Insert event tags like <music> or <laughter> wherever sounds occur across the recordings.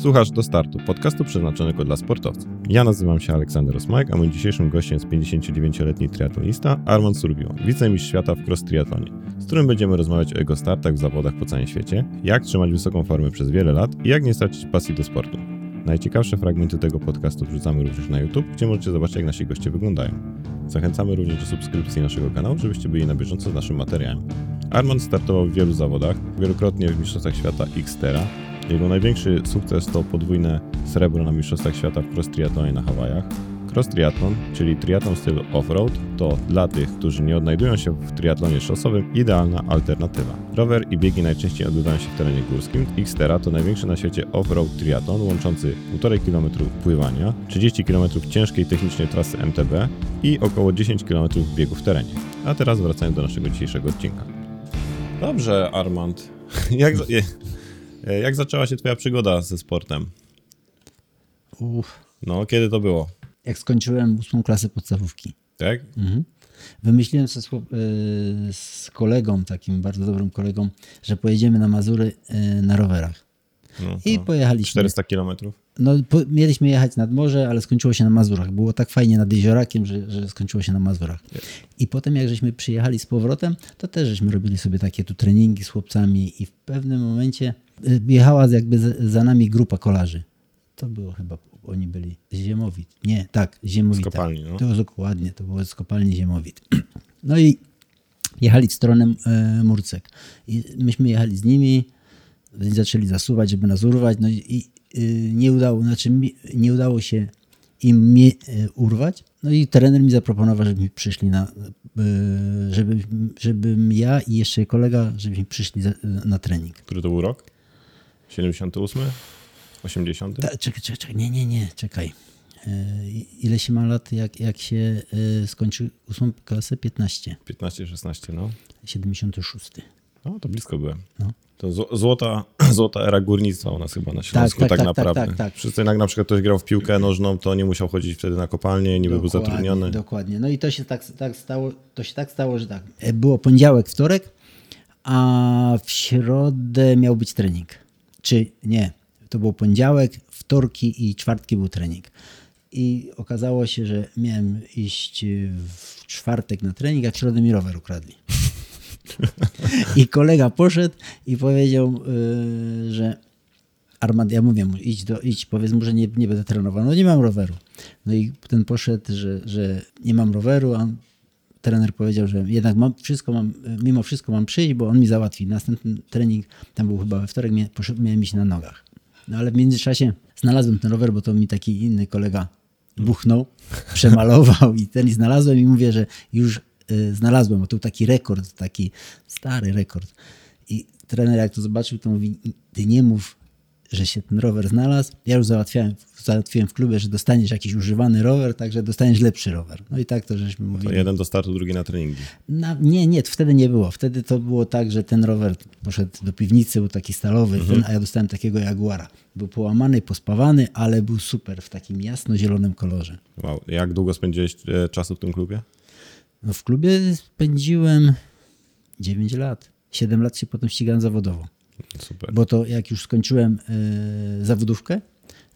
Słuchasz do startu, podcastu przeznaczonego dla sportowców. Ja nazywam się Aleksander Osmajek, a moim dzisiejszym gościem jest 59-letni triatlonista Armand Surbiło, wicemistrz świata w cross triatlonie, z którym będziemy rozmawiać o jego startach w zawodach po całym świecie, jak trzymać wysoką formę przez wiele lat i jak nie stracić pasji do sportu. Najciekawsze fragmenty tego podcastu wrzucamy również na YouTube, gdzie możecie zobaczyć, jak nasi goście wyglądają. Zachęcamy również do subskrypcji naszego kanału, żebyście byli na bieżąco z naszym materiałem. Armand startował w wielu zawodach, wielokrotnie w Mistrzostwach Świata Xtera. Jego największy sukces to podwójne srebro na Mistrzostwach Świata w cross triatlonie na Hawajach. Cross triathlon, czyli triatlon stylu off-road, to dla tych, którzy nie odnajdują się w triatlonie szosowym, idealna alternatywa. Rower i biegi najczęściej odbywają się w terenie górskim. Xtera to największy na świecie off-road triatlon łączący 1,5 km pływania, 30 km ciężkiej technicznej trasy MTB i około 10 km biegu w terenie. A teraz wracając do naszego dzisiejszego odcinka. Dobrze, Armand. <laughs> Jak, jak zaczęła się Twoja przygoda ze sportem? Uff. No, kiedy to było? Jak skończyłem ósmą klasę podstawówki. Tak? Mhm. Wymyśliłem y, z kolegą, takim bardzo dobrym kolegą, że pojedziemy na Mazury y, na rowerach. No, I no. pojechaliśmy. 400 kilometrów? No, po, mieliśmy jechać nad morze, ale skończyło się na Mazurach. Było tak fajnie nad jeziorakiem, że, że skończyło się na Mazurach. I potem jak żeśmy przyjechali z powrotem, to też żeśmy robili sobie takie tu treningi z chłopcami i w pewnym momencie jechała jakby za, nami grupa kolarzy. To było chyba, oni byli Ziemowit. Nie, tak, Ziemowita. Z kopalni, no. To dokładnie, to było z kopalni Ziemowit. <clears throat> No i jechali w stronę e, Murcek. I myśmy jechali z nimi, zaczęli zasuwać, żeby nas urwać. No i, i y, nie udało, znaczy mi, nie udało się im mnie y, urwać. No i trener mi zaproponował, żebyśmy przyszli na, y, żeby, żebym ja i jeszcze kolega, żebyśmy przyszli za, na trening. Który to był rok? 78? 80? Ta, czekaj, czekaj, czekaj, nie, nie, nie, czekaj. Y, ile się ma lat, jak, jak się y, skończy ósmą klasę? 15. 15, 16, no. 76. No, to blisko byłem. No. To zł- złota, <clears throat> złota era górnictwa u nas chyba na Śląsku, tak, tak, tak, naprawdę. tak, tak, tak. Wszyscy jak na przykład ktoś grał w piłkę nożną, to nie musiał chodzić wtedy na kopalnię, niby był zatrudniony. Dokładnie. No i to się tak, tak stało, to się tak stało, że tak. Było poniedziałek, wtorek, a w środę miał być trening. Czy nie? To był poniedziałek, wtorki i czwartki był trening. I okazało się, że miałem iść w czwartek na trening, a w środę mi rower ukradli. <laughs> I kolega poszedł i powiedział, yy, że Armand, ja mówię mu, idź, do, idź powiedz mu, że nie, nie będę trenował. No nie mam roweru. No i ten poszedł, że, że nie mam roweru, a trener powiedział, że jednak mam wszystko, mam, mimo wszystko mam przyjść, bo on mi załatwi. Następny trening, tam był chyba we wtorek, miałem iść na nogach. No ale w międzyczasie znalazłem ten rower, bo to mi taki inny kolega buchnął, <laughs> przemalował i ten i znalazłem i mówię, że już y, znalazłem, bo to był taki rekord, taki stary rekord. I trener jak to zobaczył, to mówi, ty nie mów, że się ten rower znalazł. Ja już załatwiałem, załatwiłem w klubie, że dostaniesz jakiś używany rower, także dostaniesz lepszy rower. No i tak to żeśmy To mówili. jeden do startu, drugi na treningi. Na, nie, nie, wtedy nie było. Wtedy to było tak, że ten rower poszedł do piwnicy, był taki stalowy, ten, a ja dostałem takiego Jaguara. Był połamany, pospawany, ale był super w takim jasno-zielonym kolorze. Wow. Jak długo spędziłeś e, czasu w tym klubie? No, w klubie spędziłem 9 lat. 7 lat się potem ścigałem zawodowo. Super. Bo to jak już skończyłem y, zawodówkę,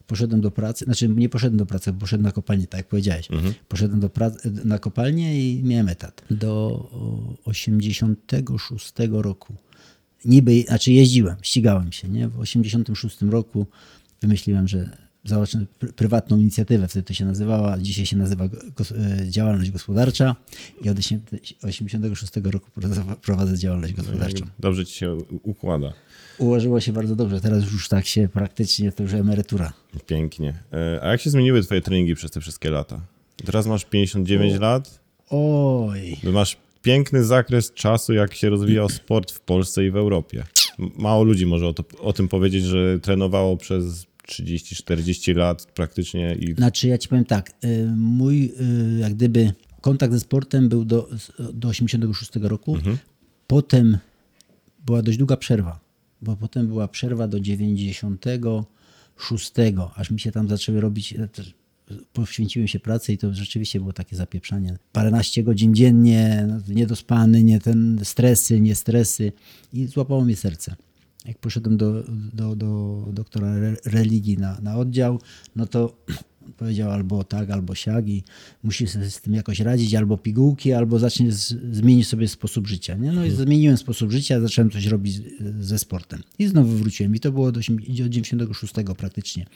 poszedłem do pracy, znaczy nie poszedłem do pracy, poszedłem na kopalnię, tak jak powiedziałeś. Poszedłem do pracy, na kopalnię i miałem etat. Do o, 86 roku. Niby, znaczy jeździłem, ścigałem się, nie? W 86 roku wymyśliłem, że założę pr- prywatną inicjatywę, wtedy to się nazywała, dzisiaj się nazywa e, działalność gospodarcza i od 86 roku prowadzę- działalność gospodarczą. Dobrze ci się układa. Ułożyło się bardzo dobrze. Teraz już tak się praktycznie, to już emerytura. Pięknie. E, A jak się zmieniły twoje treningi przez te wszystkie lata? Teraz masz 59 lat, Oj, masz piękny zakres czasu, jak się rozwijał <clears throat> sport w Polsce i w Europie. Mało ludzi może o, to, o tym powiedzieć, że trenowało przez 30-40 lat praktycznie i znaczy ja ci powiem tak, y, mój y, jak gdyby kontakt ze sportem był do, do 86 roku. Potem była dość długa przerwa, bo potem była przerwa do 96, aż mi się tam zaczęły robić, też poświęciłem się pracy i to rzeczywiście było takie zapieprzanie. Paręnaście godzin dziennie, niedospany, nie ten stresy, nie stresy i złapało mnie serce. Jak poszedłem do, do, do doktora re- religii na, na oddział, no to <clears throat> powiedział albo tak, albo siak i musisz sobie z tym jakoś radzić, albo pigułki, albo zaczniesz z, zmienić sobie sposób życia. Nie? No i zmieniłem sposób życia, zacząłem coś robić z- ze sportem. I znowu wróciłem. I to było do, do 96 praktycznie.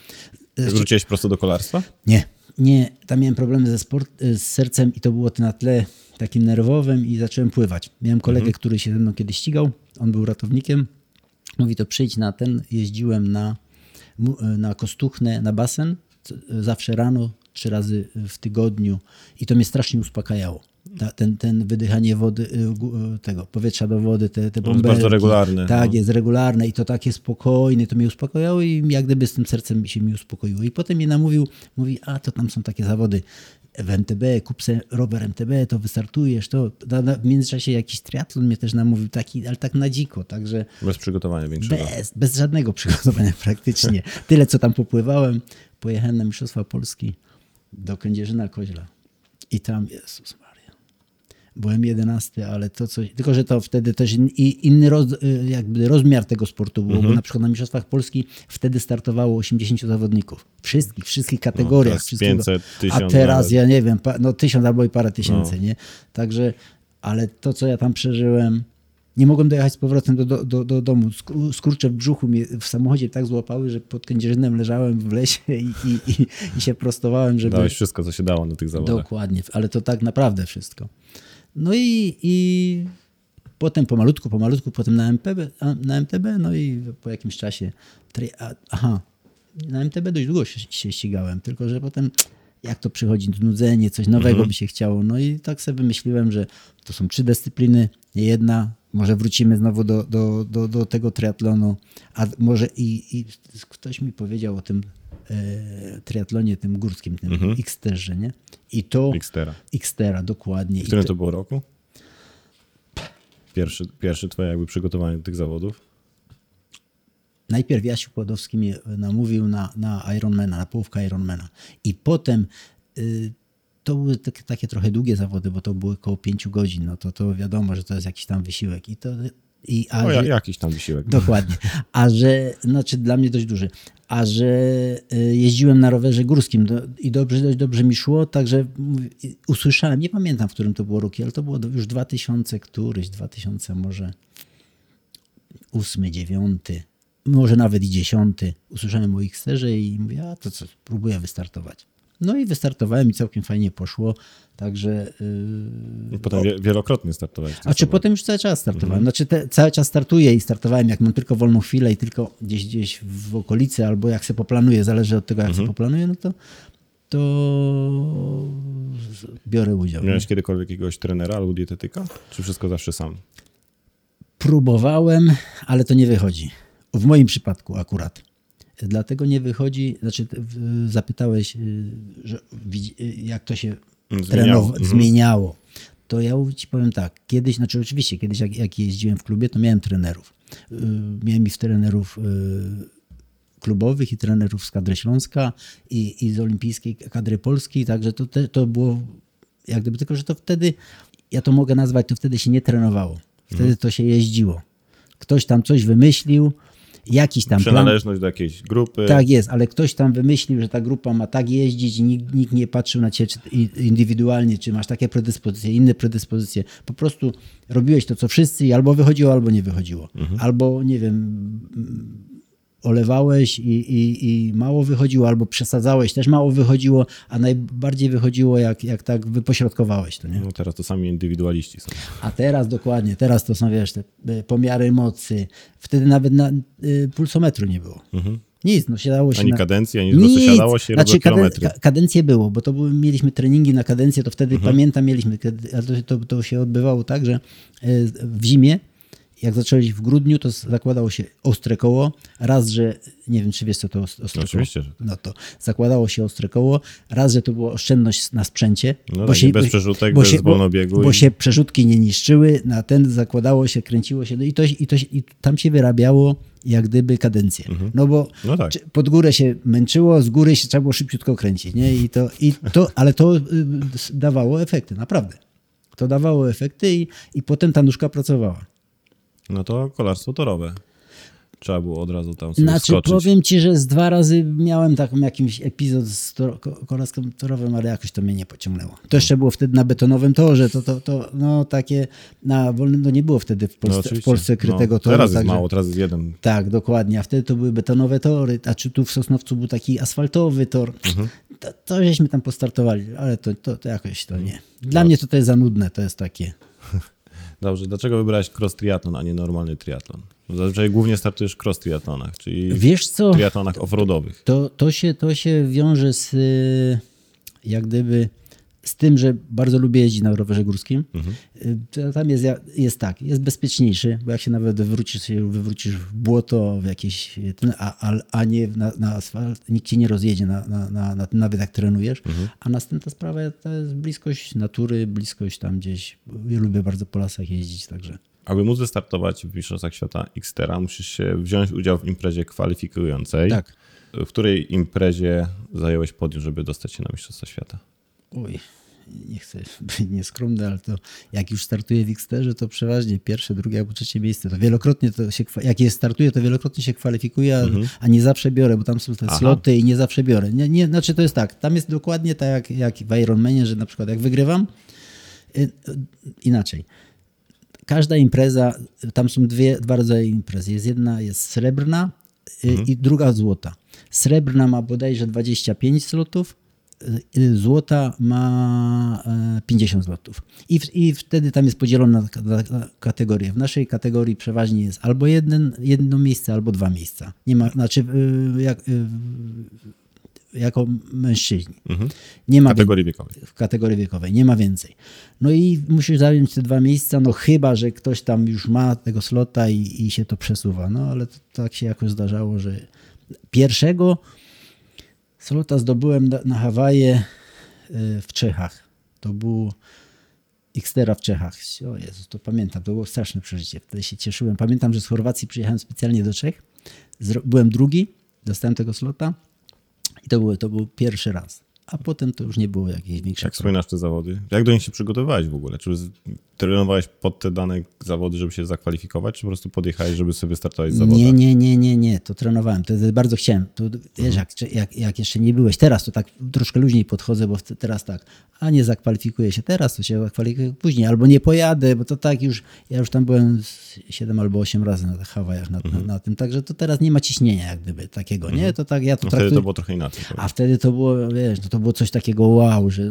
Wróciłeś prosto do kolarstwa? Nie, nie. Tam miałem problemy ze sport, z sercem i to było na tle takim nerwowym i zacząłem pływać. Miałem kolegę, który się ze mną kiedyś ścigał, on był ratownikiem. Mówi to przyjdź na ten, jeździłem na, mu- na Kostuchnę, na basen, c- zawsze rano, trzy razy w tygodniu i to mnie strasznie uspokajało. Ta, ten, ten wydychanie wody, y, tego powietrza do wody, te, te No, jest bardzo bąbelki. regularne, Tak, no. jest regularne i to takie spokojne, to mnie uspokajało i jak gdyby z tym sercem się mi uspokoiło. I potem mnie namówił, mówi, a to tam są takie zawody w MTB, kup se rower MTB, to wystartujesz, to w międzyczasie jakiś triatlon mnie też namówił, taki, ale tak na dziko, także Bez przygotowania większego. bez, bez żadnego przygotowania <laughs> praktycznie. Tyle, co tam popływałem, pojechałem na Mistrzostwa Polski do Kędzierzyna Koźla i tam, Jezus byłem jedenasty, ale to coś, tylko że to wtedy też in, inny roz, y, jakby rozmiar tego sportu było, Mhm. bo na przykład na Mistrzostwach Polski wtedy startowało 80 zawodników. Wszystkich, wszystkich kategoriach. wszystkiego. 500, A 1000 teraz, nawet. ja nie wiem, no tysiąc albo i parę tysięcy, No. nie? Także, ale to, co ja tam przeżyłem, nie mogłem dojechać z powrotem do, do, do, do domu. Skur- Skurcze w brzuchu mnie w samochodzie tak złapały, że pod Kędzierzynem leżałem w lesie i, i, i, i się prostowałem, żeby... Dałeś wszystko, co się dało na tych zawodach. Dokładnie, ale to tak naprawdę wszystko. No i, i potem pomalutku, pomalutku, potem na MTB, a- na MTB, no i po jakimś czasie, aha, na MTB dość długo się, się ścigałem, tylko że potem jak to przychodzi, znudzenie, coś nowego by się chciało. No i tak sobie wymyśliłem, że to są trzy dyscypliny, nie jedna, może wrócimy znowu do, do, do, do tego triatlonu, a może i, i ktoś mi powiedział o tym triatlonie tym górskim, tym Mhm. Xterze, nie? I to... Xtera. Xtera, dokładnie. W I którym to, to było roku? Pierwszy, pierwszy twoje jakby przygotowanie do tych zawodów? najpierw Jasiu Kładowski mnie namówił na, na Ironmana, na połówkę Ironmana. I potem y, to były takie, takie trochę długie zawody, bo to były około pięciu godzin. No to, to wiadomo, że to jest jakiś tam wysiłek. I to, i, a O, że, ja, jakiś tam wysiłek. Dokładnie. A że, znaczy dla mnie dość duży, a że y, jeździłem na rowerze górskim i dobrze, dość dobrze mi szło, także usłyszałem, nie pamiętam w którym to było roku, ale to było już 2000 któryś, 2000 może 8, 9, może nawet i 10. Usłyszałem o Xterze i mówię, a to co, spróbuję wystartować. No i wystartowałem i całkiem fajnie poszło, także... Yy, Potem wie, wielokrotnie startowałeś. a czy potem już cały czas startowałem? Znaczy te, cały czas startuję i startowałem jak mam tylko wolną chwilę i tylko gdzieś gdzieś w okolicy albo jak sobie poplanuję, zależy od tego jak sobie poplanuję, no to, to biorę udział. Miałeś kiedykolwiek jakiegoś trenera albo dietetyka? Czy wszystko zawsze sam? Próbowałem, ale to nie wychodzi. W moim przypadku akurat. Dlatego nie wychodzi, znaczy zapytałeś, y, że, y, jak to się Zmieniało. trenowało, Mhm. zmieniało. To ja ci powiem tak, kiedyś, znaczy oczywiście, kiedyś jak, jak jeździłem w klubie, to miałem trenerów. Y, Miałem ich trenerów klubowych i trenerów z kadry Śląska i, i z olimpijskiej kadry polskiej, także to, te, to było jak gdyby tylko, że to wtedy, ja to mogę nazwać, to wtedy się nie trenowało. Wtedy Mhm. to się jeździło. Ktoś tam coś wymyślił, jakiś tam plan, Przynależność do jakiejś grupy. tak jest, ale ktoś tam wymyślił, że ta grupa ma tak jeździć i nikt, nikt nie patrzył na ciebie indywidualnie, czy masz takie predyspozycje, inne predyspozycje. Po prostu robiłeś to, co wszyscy i albo wychodziło, albo nie wychodziło. Albo, nie wiem, olewałeś i, i, i mało wychodziło, albo przesadzałeś, też mało wychodziło, a najbardziej wychodziło, jak, jak tak wypośrodkowałeś to, nie? No teraz to sami indywidualiści są. A teraz dokładnie, teraz to są, wiesz, te y, pomiary mocy. Wtedy nawet na y, pulsometru nie było. Nic, no siadało się Ani na... kadencji, ani nic. siadało się znaczy, kaden- kilometry. ka- kadencje było, bo to były, mieliśmy treningi na kadencję, to wtedy Mhm. pamiętam, mieliśmy, to, to, to się odbywało tak, że y, w zimie, jak zaczęli w grudniu, to zakładało się ostre koło. Raz, że nie wiem, czy wiesz, co to os- ostre Oczywiście, koło. że tak. No to zakładało się ostre koło. Raz, że to była oszczędność na sprzęcie. No tak, i bez przerzutek, bez wolnobiegu Bo, bo i- się przeszutki nie niszczyły, na ten zakładało się, kręciło się no i, to, i, to, i tam się wyrabiało jak gdyby kadencję. No bo No tak. pod górę się męczyło, z góry się trzeba było szybciutko kręcić, nie? I to, i to, ale to y, dawało efekty, naprawdę. To dawało efekty i, i potem ta nóżka pracowała. No to kolarstwo torowe. trzeba było od razu tam sobie Znaczy, wskoczyć. powiem ci, że z dwa razy miałem taką jakiś epizod z tor- ko- kolaską torowym, ale jakoś to mnie nie pociągnęło. To jeszcze było wtedy na betonowym torze, to, to, to no takie, na wolnym, no nie było wtedy w No, Polsce, w oczywiście. Polsce krytego no, toru. Teraz jest także- mało, teraz jest jeden. Tak, dokładnie. A wtedy to były betonowe tory, a czy tu w Sosnowcu był taki asfaltowy tor. Mhm. To, to żeśmy tam postartowali, ale to, to, to jakoś to nie. Dla mnie to, to jest za nudne, to jest takie. Dobrze, dlaczego wybrałeś cross triatlon, a nie normalny triatlon? Zazwyczaj głównie startujesz w cross triatlonach, czyli Wiesz co? w triatlonach offroadowych. To, to, się, to się wiąże z y, jak gdyby z tym, że bardzo lubię jeździć na rowerze górskim. Y, to Tam jest, jest tak, jest bezpieczniejszy, bo jak się nawet wywrócisz, się wywrócisz w błoto, w jakieś, a, a, a nie na, na asfalt, nikt cię nie rozjedzie na, na, na, na nawet jak trenujesz. A następna sprawa to jest bliskość natury, bliskość tam gdzieś. Ja lubię bardzo po lasach jeździć, także. Aby móc wystartować w Mistrzostwach Świata Xtera, musisz się wziąć udział w imprezie kwalifikującej. Tak. W której imprezie zająłeś podium, żeby dostać się na Mistrzostwa Świata? Oj, nie chcę być nieskromny, ale to jak już startuję w Xterze, to przeważnie pierwsze, drugie albo trzecie miejsce. To wielokrotnie to się, jak je startuję, to wielokrotnie się kwalifikuję, a, a nie zawsze biorę, bo tam są te Aha. sloty i nie zawsze biorę. Nie, nie, znaczy to jest tak, tam jest dokładnie tak jak, jak w Ironmanie, że na przykład jak wygrywam, y, y, inaczej. Każda impreza, tam są dwie, dwa rodzaje imprez. Jest jedna jest srebrna y, i druga złota. Srebrna ma bodajże 25 slotów, złota ma e, 50 złotów. I, w, I wtedy tam jest podzielona na, na, na kategorie. W naszej kategorii przeważnie jest albo jeden, jedno miejsce, albo dwa miejsca. Nie ma, znaczy y, jak, y, jako mężczyźni. Nie ma Kategorii wiekowej. w kategorii wiekowej, nie ma więcej. No i musisz zająć te dwa miejsca, no chyba, że ktoś tam już ma tego slota i, i się to przesuwa. No ale to, tak się jakoś zdarzało, że pierwszego slota zdobyłem na, Hawaje y, w Czechach. To był Xtera w Czechach. O Jezus, to pamiętam, to było straszne przeżycie. Wtedy się cieszyłem. Pamiętam, że z Chorwacji przyjechałem specjalnie do Czech. Byłem drugi, dostałem tego slota i to był, to był pierwszy raz. A potem to już nie było jakiejś większej Jak wspominasz te zawody? Jak do nich się przygotowywałeś w ogóle? Czy trenowałeś pod te dane zawody, żeby się zakwalifikować, czy po prostu podjechałeś, żeby sobie startować z? Nie, nie, nie, nie, nie, to trenowałem, to bardzo chciałem. To, wiesz, jak, jak, jak jeszcze nie byłeś, teraz to tak troszkę luźniej podchodzę, bo teraz tak, a nie zakwalifikuję się teraz, to się zakwalifikuję później, albo nie pojadę, bo to tak już, ja już tam byłem z 7 albo 8 razy na Hawajach na, na, na tym, także to teraz nie ma ciśnienia jak gdyby takiego, nie? To tak, ja to No wtedy traktuję... to było trochę inaczej. powiem. A wtedy to było, wiesz, no to było coś takiego wow, że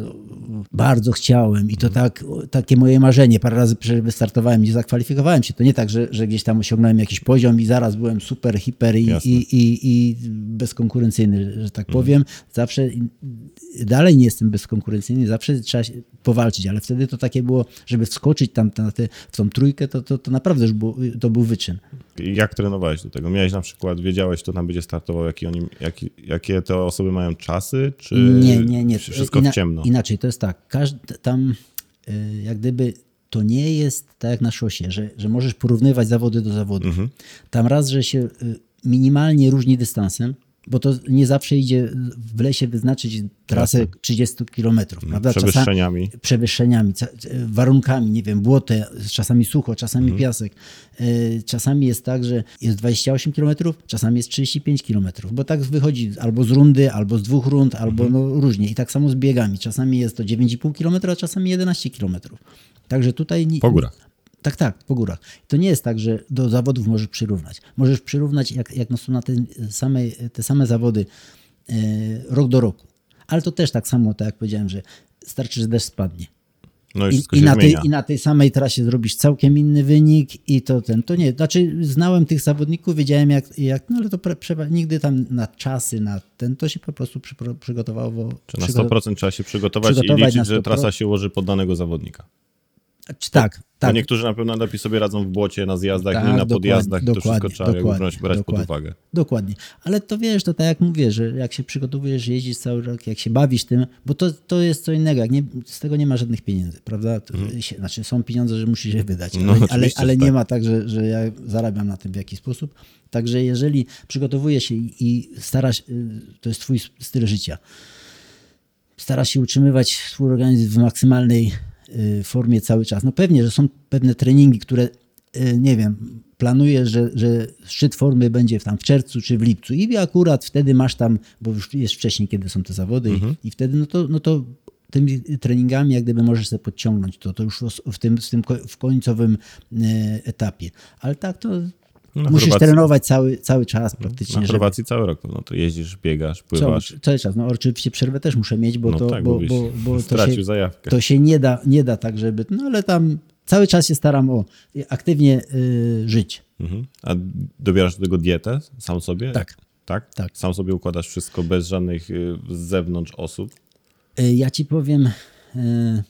bardzo chciałem i to tak, takie moje marzenie. Parę razy wystartowałem i zakwalifikowałem się. To nie tak, że, że gdzieś tam osiągnąłem jakiś poziom i zaraz byłem super, hiper i, i, i, i bezkonkurencyjny, że tak powiem. Zawsze dalej nie jestem bezkonkurencyjny, zawsze trzeba się powalczyć, ale wtedy to takie było, żeby wskoczyć tam na te, w tą trójkę, to, to, to naprawdę już było, to był wyczyn. Jak trenowałeś do tego? Miałeś na przykład, wiedziałeś, kto tam będzie startował, jaki oni, jaki, jakie te osoby mają czasy, czy Nie, nie, nie. wszystko Ina- w ciemno? Inaczej, to jest tak. Każdy, tam y, jak gdyby to nie jest tak jak na szosie, że, że możesz porównywać zawody do zawodów. Mhm. Tam raz, że się y, minimalnie różni dystansem, bo to nie zawsze idzie w lesie wyznaczyć trasę 30 kilometrów, prawda? Czasa- Przewyższeniami. przewyższeniami, ca- warunkami, nie wiem, błote, czasami sucho, czasami Mhm. piasek. Y, Czasami jest tak, że jest 28 km, czasami jest 35 km, bo tak wychodzi albo z rundy, albo z dwóch rund, albo Mhm. no różnie. I tak samo z biegami. Czasami jest to 9,5 km, a czasami 11 km. Także tutaj... Po górach. tak, tak, po górach. To nie jest tak, że do zawodów możesz przyrównać. Możesz przyrównać, jak, jak no są na te same, te same zawody e, rok do roku. Ale to też tak samo, tak jak powiedziałem, że starczy, że deszcz spadnie. No i I, i, na tej. I na tej samej trasie zrobisz całkiem inny wynik i to ten, to nie. Znaczy znałem tych zawodników, wiedziałem jak, jak no ale to pre, nigdy tam na czasy, na ten, to się po prostu przy, przygotowało. Czy na przygo- 100% trzeba się przygotować, przygotować i liczyć, że 100%. trasa się ułoży pod danego zawodnika. Czy tak, tak. niektórzy na pewno lepiej sobie radzą w błocie, na zjazdach, Tak, nie na dokładnie, podjazdach. to wszystko dokładnie, trzeba dokładnie, brać, brać pod dokładnie. uwagę. Dokładnie. Ale to wiesz, to tak jak mówię, że jak się przygotowujesz, jeździsz cały rok, jak się bawisz tym, bo to, to jest co innego, jak nie, z tego nie ma żadnych pieniędzy, prawda? To się, znaczy są pieniądze, że musisz je wydać, Mhm. No, ale, ale, ale nie tak. ma tak, że, że ja zarabiam na tym w jakiś sposób. Także jeżeli przygotowujesz się i, i starasz, y, to jest twój styl życia, starasz się utrzymywać swój organizm w maksymalnej formie cały czas. No pewnie, że są pewne treningi, które, y, nie wiem, planujesz, że, że szczyt formy będzie tam w czerwcu czy w lipcu i akurat wtedy masz tam, bo już jest wcześniej, kiedy są te zawody Mhm. i, i wtedy no to, no to tymi treningami jak gdyby możesz sobie podciągnąć to, to już w tym, w tym w końcowym e, etapie. Ale tak to Na musisz Chorwacji- trenować cały, cały czas praktycznie. Na żeby- Chorwacji cały rok pewno to jeździsz, biegasz, Cały, pływasz. cały czas. No oczywiście przerwę też muszę mieć, bo No to, tak, bo, bo bo, to, się, zajawkę. to się nie da, nie da tak, żeby. No ale tam cały czas się staram o aktywnie y, żyć. Mhm. A dobierasz do tego dietę sam sobie? Tak. Tak? Tak. Sam sobie układasz wszystko bez żadnych y, z zewnątrz osób? Y, Ja ci powiem, y,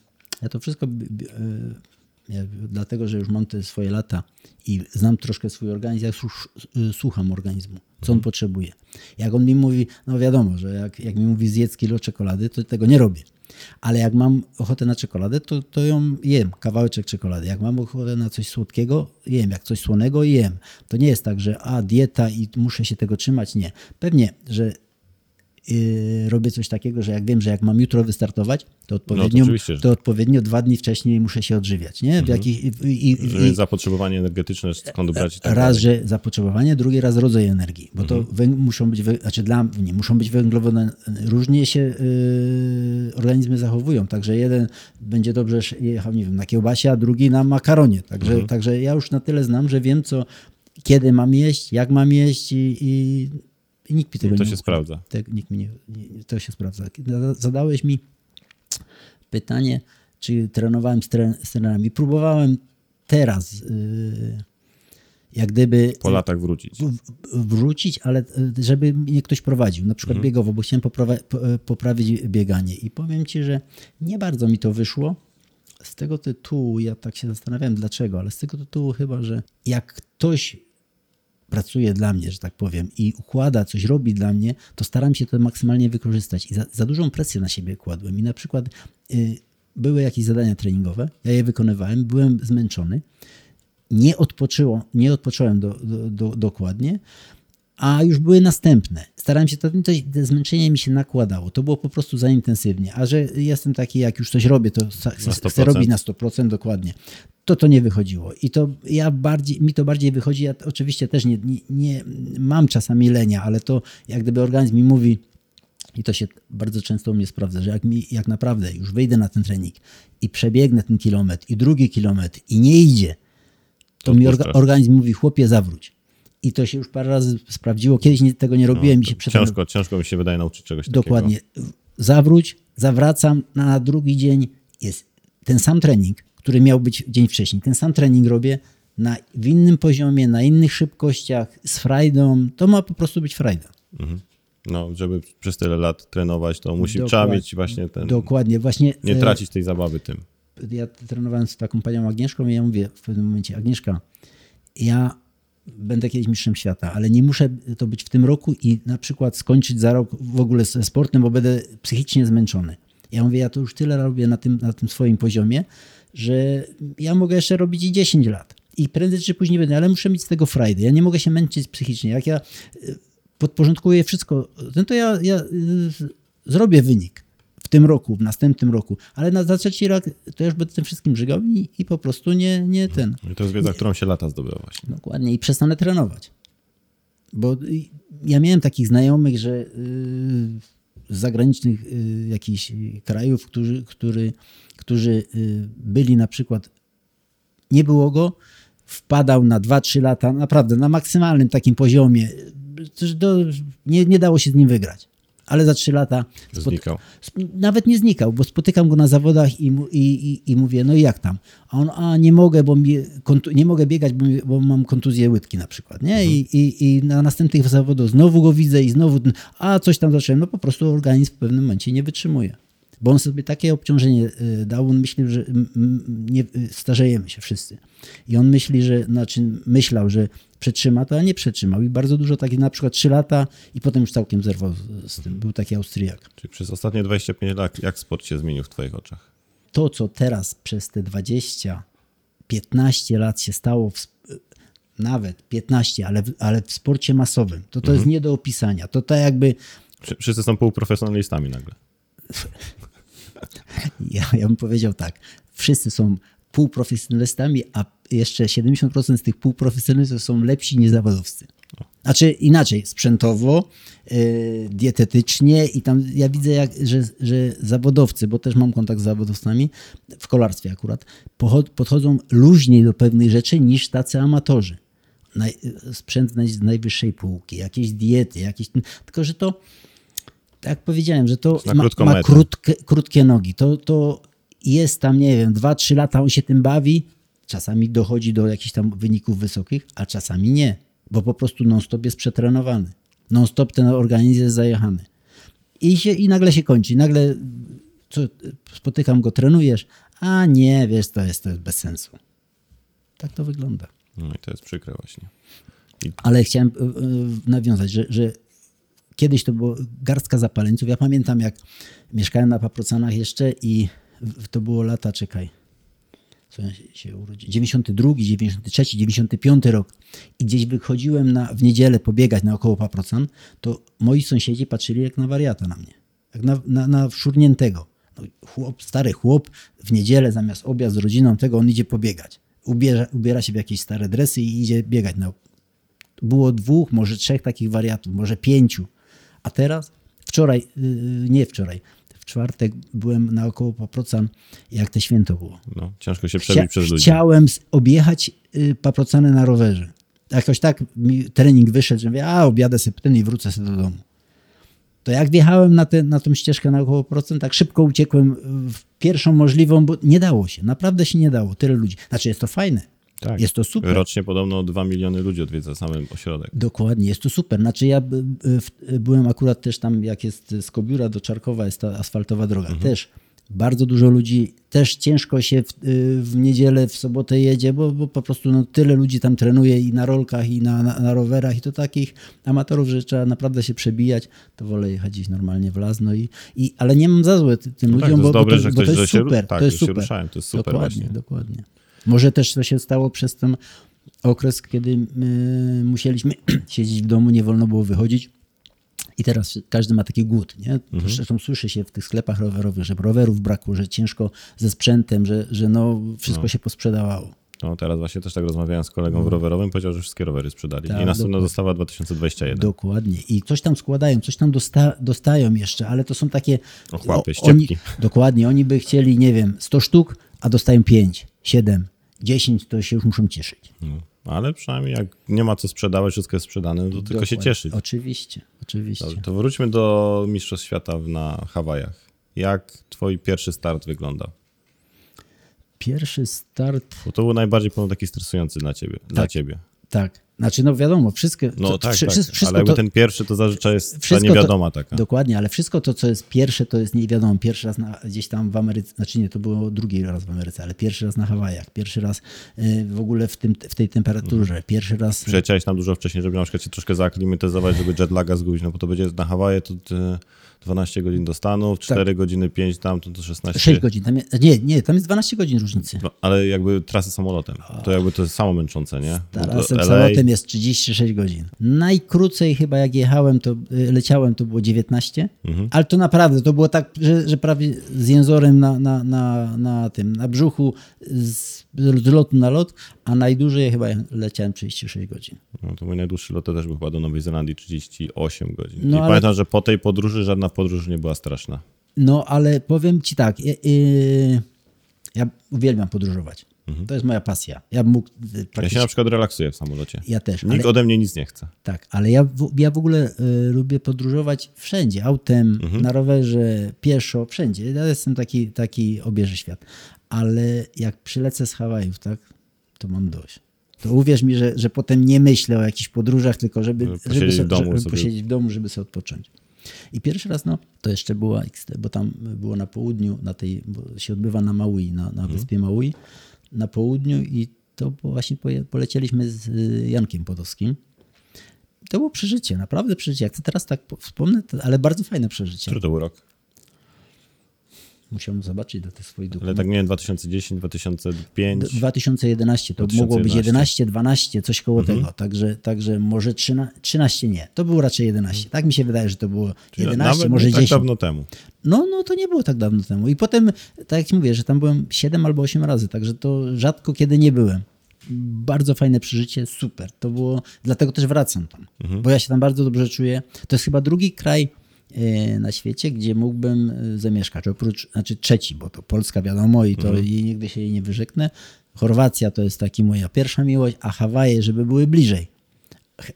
ja to wszystko y, dlatego, że już mam te swoje lata i znam troszkę swój organizm, ja słuch- y, słucham organizmu, co on potrzebuje. Jak on mi mówi, no wiadomo, że jak, jak mi mówi zjedz kilo czekolady, to tego nie robię. Ale jak mam ochotę na czekoladę, to, to ją jem, kawałeczek czekolady. Jak mam ochotę na coś słodkiego, jem. Jak coś słonego, jem. To nie jest tak, że a, dieta i muszę się tego trzymać. Nie. Pewnie, że yy, robię coś takiego, że jak wiem, że jak mam jutro wystartować, to odpowiednio, oczywiście, że to odpowiednio dwa dni wcześniej muszę się odżywiać. Nie? W jakich, i, i, i, zapotrzebowanie energetyczne, skąd brać tak raz, dalej. że zapotrzebowanie, drugi raz rodzaj energii, bo to węg- muszą być, wę- znaczy dla mnie, muszą być węglowodany. Różnie się yy, organizmy zachowują, także jeden będzie dobrze jechał, nie wiem, na kiełbasie, a drugi na makaronie. Także, także ja już na tyle znam, że wiem, co, kiedy mam jeść, jak mam jeść i, i, i nikt mi tego To nie się ukrywa. sprawdza. Tak, nikt mi nie, nie, to się sprawdza. Zada- Zadałeś mi pytanie, czy trenowałem z, tren, z trenerami. Próbowałem teraz, yy, jak gdyby Po latach wrócić. w- wrócić, ale y, żeby mnie ktoś prowadził, na przykład biegowo, bo chciałem e, poprawić bieganie. I powiem ci, że nie bardzo mi to wyszło. Z tego tytułu, ja tak się zastanawiałem dlaczego, ale z tego tytułu chyba, że jak ktoś pracuje dla mnie, że tak powiem, i układa, coś robi dla mnie, to staram się to maksymalnie wykorzystać. I za, za dużą presję na siebie kładłem. I na przykład y, były jakieś zadania treningowe, ja je wykonywałem, byłem zmęczony, nie, odpoczyło, nie odpocząłem do, do, do, dokładnie, a już były następne. Starałem się, to, to, zmęczenie mi się nakładało. To było po prostu za intensywnie. A że jestem taki, jak już coś robię, to chcę, chcę 100%. robić na 100% dokładnie. To to nie wychodziło. I to ja bardziej, mi to bardziej wychodzi. Ja oczywiście też nie, nie, nie mam czasami lenia, ale to jak gdyby organizm mi mówi, i to się bardzo często u mnie sprawdza, że jak, mi, jak naprawdę już wyjdę na ten trening i przebiegnę ten kilometr i drugi kilometr i nie idzie, to mi orga, organizm mówi, chłopie, zawróć. I to się już parę razy sprawdziło. Kiedyś nie, tego nie robiłem i się przetrenowałem. Ciężko, ciężko mi się wydaje nauczyć czegoś takiego. Dokładnie. Zawróć, zawracam, na, na drugi dzień jest ten sam trening, który miał być dzień wcześniej. Ten sam trening robię na, w innym poziomie, na innych szybkościach, z frajdą. To ma po prostu być frajda. No, żeby przez tyle lat trenować, to musi, Dokład- trzeba mieć właśnie ten, Dokładnie. Właśnie nie e, tracić tej zabawy tym. ja trenowałem z taką panią Agnieszką i ja mówię w pewnym momencie, Agnieszka, ja będę kiedyś mistrzem świata, ale nie muszę to być w tym roku i na przykład skończyć za rok w ogóle ze sportem, bo będę psychicznie zmęczony. Ja mówię, ja to już tyle robię na tym, na tym swoim poziomie, że ja mogę jeszcze robić i 10 lat. I prędzej czy później będę, ale muszę mieć z tego frajdę. Ja nie mogę się męczyć psychicznie. Jak ja y, podporządkuję wszystko, no to ja, ja y, zrobię wynik w tym roku, w następnym roku, ale na za trzeci rok to już będę tym wszystkim żygał i, i po prostu nie, nie ten. I to jest wiedza, którą się lata zdobywa właśnie. Dokładnie i przestanę trenować. Bo ja miałem takich znajomych, że y, z zagranicznych y, jakichś krajów, którzy, który, którzy y, byli na przykład, nie było go, wpadał na 2-3 lata, naprawdę na maksymalnym takim poziomie. To nie, nie dało się z nim wygrać. Ale za 3 lata Znikał. Nawet nie znikał, bo spotykam go na zawodach i, i, i, i mówię, no i jak tam? A on, a nie mogę, bo mi, nie mogę biegać, bo, bo mam kontuzję łydki na przykład, nie? I, i, I na następnych zawodach znowu go widzę i znowu, a coś tam zacząłem, no po prostu organizm w pewnym momencie nie wytrzymuje. Bo on sobie takie obciążenie y, dał, on myśli, że nie, y, starzejemy się wszyscy. I on myśli, że, znaczy myślał, że przetrzyma to, a nie przetrzymał. I bardzo dużo takich, na przykład 3 lata i potem już całkiem zerwał z, tym. Był taki Austriak. Czyli przez ostatnie 25 lat, jak sport się zmienił w twoich oczach? to, co teraz przez te 20, 15 lat się stało, w, nawet 15, ale, w- ale w sporcie masowym, to to jest nie do opisania. To tak jakby, Wszy- Wszyscy są półprofesjonalistami nagle. <laughs> ja, ja bym powiedział tak, wszyscy są półprofesjonalistami, a jeszcze 70% z tych półprofesjonalistów są lepsi niż zawodowcy. Znaczy inaczej, sprzętowo, yy, dietetycznie i tam ja widzę, jak, że, że zawodowcy, bo też mam kontakt z zawodowcami, w kolarstwie akurat, podchodzą luźniej do pewnych rzeczy niż tacy amatorzy. Naj, sprzęt z najwyższej półki, jakieś diety, jakieś... Tylko, że to, tak jak powiedziałem, że to ma, ma krótkie, krótkie nogi. To, to jest tam, nie wiem, 2-3 lata on się tym bawi, czasami dochodzi do jakichś tam wyników wysokich, a czasami nie, bo po prostu non-stop jest przetrenowany. Non-stop ten organizm jest zajechany. I, się, I nagle się kończy. Nagle co, spotykam go, trenujesz, a nie, wiesz, to jest, to jest bez sensu. Tak to wygląda. No i to jest przykre właśnie. Ale chciałem y, y, nawiązać, że, że kiedyś to było garstka zapaleńców. Ja pamiętam, jak mieszkałem na Paprocanach jeszcze i to było lata, czekaj, co ja się, urodziłem, 92, 93, 95 rok i gdzieś wychodziłem na, w niedzielę pobiegać naokoło Paprocan, to moi sąsiedzi patrzyli jak na wariata na mnie, jak na, na, na wszurniętego. No, chłop, stary chłop w niedzielę zamiast obiad z rodziną tego on idzie pobiegać. Ubiera, ubiera się w jakieś stare dresy i idzie biegać na, było dwóch, może trzech takich wariatów, może pięciu. A teraz, wczoraj, yy, nie wczoraj, czwartek byłem naokoło Paprocan, jak te święto było. No, ciężko się przebić Chcia- przez ludzi. Chciałem objechać y, Paprocany na rowerze. Jakoś tak mi trening wyszedł, że mówię, a objadę sobie ten i wrócę sobie do domu. To jak wjechałem na, tę na tą ścieżkę naokoło procent, tak szybko uciekłem w pierwszą możliwą, bo nie dało się. Naprawdę się nie dało. Tyle ludzi. Znaczy jest to fajne. Tak. Jest to super. Rocznie podobno 2 miliony ludzi odwiedza sam ośrodek. Dokładnie, jest to super. Znaczy ja byłem akurat też tam, jak jest z Kobiura do Czarkowa, jest ta asfaltowa droga. Też bardzo dużo ludzi, też ciężko się w, y, w niedzielę, w sobotę jedzie, bo, bo po prostu no, tyle ludzi tam trenuje i na rolkach, i na, na, na rowerach, i to takich amatorów, że trzeba naprawdę się przebijać, to wolę jechać gdzieś normalnie w las. No i, i, ale nie mam za złe ty- tym No tak, ludziom, jest bo, dobre, bo to, bo to jest super. tak, to jest super. to jest super dokładnie, dokładnie. Może też to się stało przez ten okres, kiedy musieliśmy <clears throat> siedzieć w domu, nie wolno było wychodzić. I teraz każdy ma taki głód, nie? Mhm. Zresztą słyszy się w tych sklepach rowerowych, że rowerów brakło, że ciężko ze sprzętem, że, że no wszystko się posprzedawało. No, teraz właśnie też tak rozmawiałem z kolegą w rowerowym, powiedział, że wszystkie rowery sprzedali. Tak, I następna dostawa 2021. Dokładnie. I coś tam składają, coś tam dosta dostają jeszcze, ale to są takie... Ochłapy, oni, ściepki. Dokładnie. Oni by chcieli, nie wiem, 100 sztuk, a dostają 5, 7, 10, to się już muszą cieszyć. No, ale przynajmniej jak nie ma co sprzedawać, wszystko jest sprzedane, to tylko się Dokładnie. cieszyć. Oczywiście, oczywiście. Dobrze, to wróćmy do Mistrzostw Świata na Hawajach. Jak twój pierwszy start wyglądał? Pierwszy start, Bo to był najbardziej pewno taki stresujący dla ciebie. Dla Tak. ciebie. tak. Znaczy, no wiadomo, wszystko... No to, tak, wszy- tak. wszy- wszystko ale jakby to- ten pierwszy to zazwyczaj jest ta Wszystko niewiadoma to, taka. Dokładnie, ale wszystko to, co jest pierwsze, to jest nie wiadomo. Pierwszy raz na, gdzieś tam w Ameryce, znaczy nie, to było drugi raz w Ameryce, ale pierwszy raz na Hawajach, pierwszy raz y, w ogóle w, tym, w tej temperaturze, pierwszy raz... Przyleciałeś tam dużo wcześniej, żeby na przykład się troszkę zaaklimatyzować, żeby jetlaga zgubić, no bo to będzie na Hawaje to ty 12 godzin do Stanów, 4 godziny 5 tam, to, to 16. 6 godzin, tam nie, nie, tam jest 12 godzin różnicy. No, Ale jakby trasy samolotem, to jakby to jest samo męczące, nie? Teraz LA samolotem jest 36 godzin. Najkrócej chyba jak jechałem, to y, leciałem, to było 19, Mhm. ale to naprawdę, to było tak, że, że prawie z jęzorem na, na, na, na tym, na brzuchu z, z lotu na lot, a najdłużej chyba leciałem 36 godzin. No to mój najdłuższy lot też był chyba do Nowej Zelandii 38 godzin. No, I ale- pamiętam, że po tej podróży żadna podróż nie była straszna. No, ale powiem ci tak, y, y, ja uwielbiam podróżować. To jest moja pasja. Ja mógł Mhm. Ja się praktycznie... na przykład relaksuję w samolocie. Ja też, Nikt ale- ode mnie nic nie chce. Tak, ale ja w, ja w ogóle y, lubię podróżować wszędzie, autem, Mhm. na rowerze, pieszo, wszędzie. Ja jestem taki, taki obieży świat. Ale jak przylecę z Hawajów, tak, to mam dość. To uwierz mi, że, że potem nie myślę o jakichś podróżach, tylko żeby, Żeby w domu żeby sobie. posiedzieć w domu, żeby sobie odpocząć. I pierwszy raz, no, to jeszcze była XT, bo tam było na południu, na tej, bo się odbywa na Maui, na, Mhm. na wyspie Maui, na południu i to właśnie polecieliśmy z y, Jankiem Podowskim. To było przeżycie, naprawdę przeżycie. Jak teraz tak po- wspomnę, ale bardzo fajne przeżycie. Który to był rok? Musiałem zobaczyć do tych swoich Ale dokumentów. tak nie wiem, 2010, 2005. 2011 to 2011. mogło być 11, 12, coś koło Mhm. tego. Także, także może 13, 13 nie. To było raczej 11. Tak mi się wydaje, że to było Czyli 11, nawet może nie 10. tak dawno temu. No, no to nie było tak dawno temu. I potem, tak jak mówię, że tam byłem 7 albo 8 razy, także to rzadko kiedy nie byłem. Bardzo fajne przeżycie, super. To było, dlatego też wracam tam, bo ja się tam bardzo dobrze czuję. To jest chyba drugi kraj na świecie, gdzie mógłbym e, zamieszkać. Oprócz, znaczy trzeci, bo to Polska wiadomo i to i nigdy się jej nie wyrzeknę. Chorwacja to jest taki moja pierwsza miłość, a Hawaje, żeby były bliżej.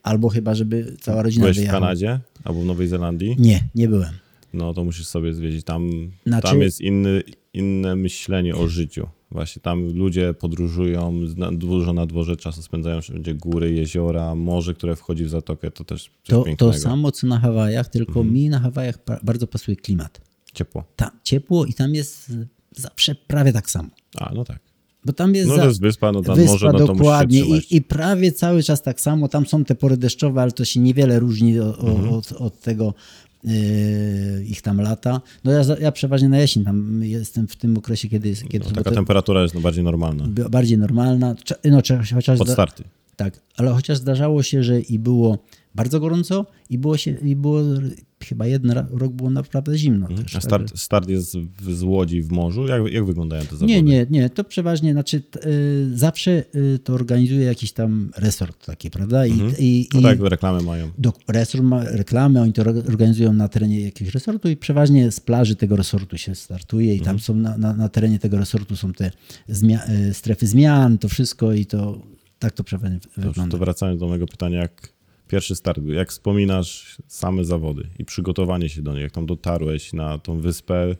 Albo chyba, żeby cała rodzina Byłeś w wyjechała. Kanadzie albo w Nowej Zelandii? Nie, nie byłem. No to musisz sobie zwiedzić. Tam, Znaczy- tam jest inny, inne myślenie o życiu. Właśnie tam ludzie podróżują, dużo na dworze czasu spędzają wszędzie góry, jeziora, morze, które wchodzi w zatokę. To też To, pięknego. to samo co na Hawajach, tylko Mhm. mi na Hawajach bardzo pasuje klimat. Ciepło. Tam ciepło i tam jest zawsze prawie tak samo. A, no tak. Bo tam jest No to jest wyspa, no tam wyspa może, no dokładnie. I, i prawie cały czas tak samo. Tam są te pory deszczowe, ale to się niewiele różni o, o, Mhm. od, od tego ich tam lata. No ja, ja przeważnie na jesień tam jestem w tym okresie, kiedy, jest- kiedy No, taka to temperatura jest no, bardziej normalna. bardziej normalna. No, chociaż Pod starty. tak, ale chociaż zdarzało się, że i było bardzo gorąco i było, się, i było chyba jeden rok było naprawdę zimno też. A start, start jest w, z Łodzi w morzu? Jak, jak wyglądają te zawody? Nie, nie, nie, to przeważnie, znaczy y, zawsze y, to organizuje jakiś tam resort taki, prawda? I, i, No i tak, reklamy mają. do, resort ma reklamy, oni to organizują na terenie jakiegoś resortu i przeważnie z plaży tego resortu się startuje i tam są na, na, na terenie tego resortu są te zmia- y, strefy zmian, to wszystko i to tak to przeważnie wygląda. to wracając do mojego pytania, jak pierwszy start był, jak wspominasz same zawody i przygotowanie się do nich, jak tam dotarłeś na tą wyspę,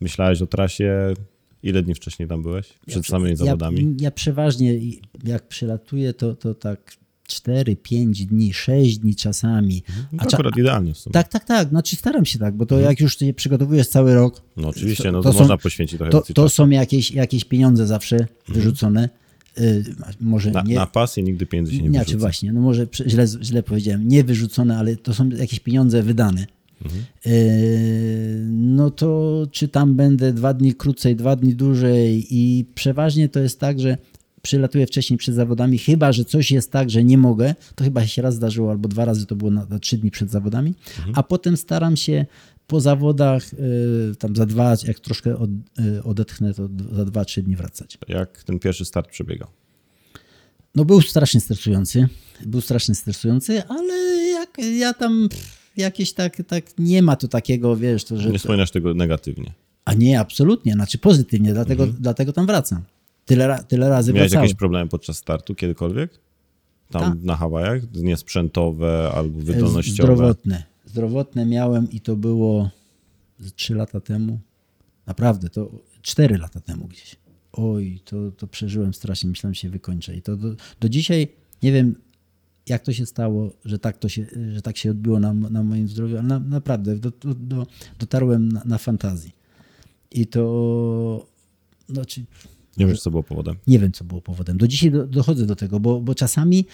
myślałeś o trasie, ile dni wcześniej tam byłeś? Przed samymi zawodami? Ja, ja przeważnie, jak przylatuję, to, to tak 4, 5 dni, 6 dni czasami. No A to cza- akurat idealnie w sumie. tak, tak, tak. Znaczy staram się tak, bo to jak już się przygotowujesz cały rok, No oczywiście, no to to, są- można poświęcić trochę to, to są jakieś, jakieś pieniądze zawsze wyrzucone. Y, może Na, nie. na pasję nigdy pieniędzy się nie nie, czy wyrzuca. właśnie, no może źle, źle powiedziałem, nie wyrzucone, ale to są jakieś pieniądze wydane. Mhm. Y, no to czy tam będę dwa dni krócej, dwa dni dłużej i przeważnie to jest tak, że przylatuję wcześniej przed zawodami, chyba, że coś jest tak, że nie mogę, to chyba się raz zdarzyło, albo dwa razy to było na, na trzy dni przed zawodami, Mhm. a potem staram się po zawodach y, tam za dwa, jak troszkę od, y, odetchnę, to za dwa, trzy dni wracać. Jak ten pierwszy start przebiegał? No był strasznie stresujący, był strasznie stresujący, ale jak ja tam pff, jakieś tak, tak nie ma tu takiego, wiesz, to, że... Nie wspominasz tego negatywnie. A nie, absolutnie, znaczy pozytywnie, dlatego, dlatego tam wracam. Tyle, tyle razy Mhm. Miałeś wracałem. jakieś problemy podczas startu kiedykolwiek? Tam Tak. na Hawajach? Niesprzętowe albo wydolnościowe? Zdrowotne. Zdrowotne miałem i to było z trzy lata temu. Naprawdę, to cztery lata temu gdzieś. Oj, to, to przeżyłem strasznie, myślałem, się wykończę. I to do, do dzisiaj nie wiem, jak to się stało, że tak, to się, że tak się odbiło na, na moim zdrowiu, ale na, naprawdę do, do, do, dotarłem na, na fantazji. I to, znaczy, Nie wiesz, co było powodem. nie wiem, co było powodem. Do dzisiaj do, dochodzę do tego, bo, bo czasami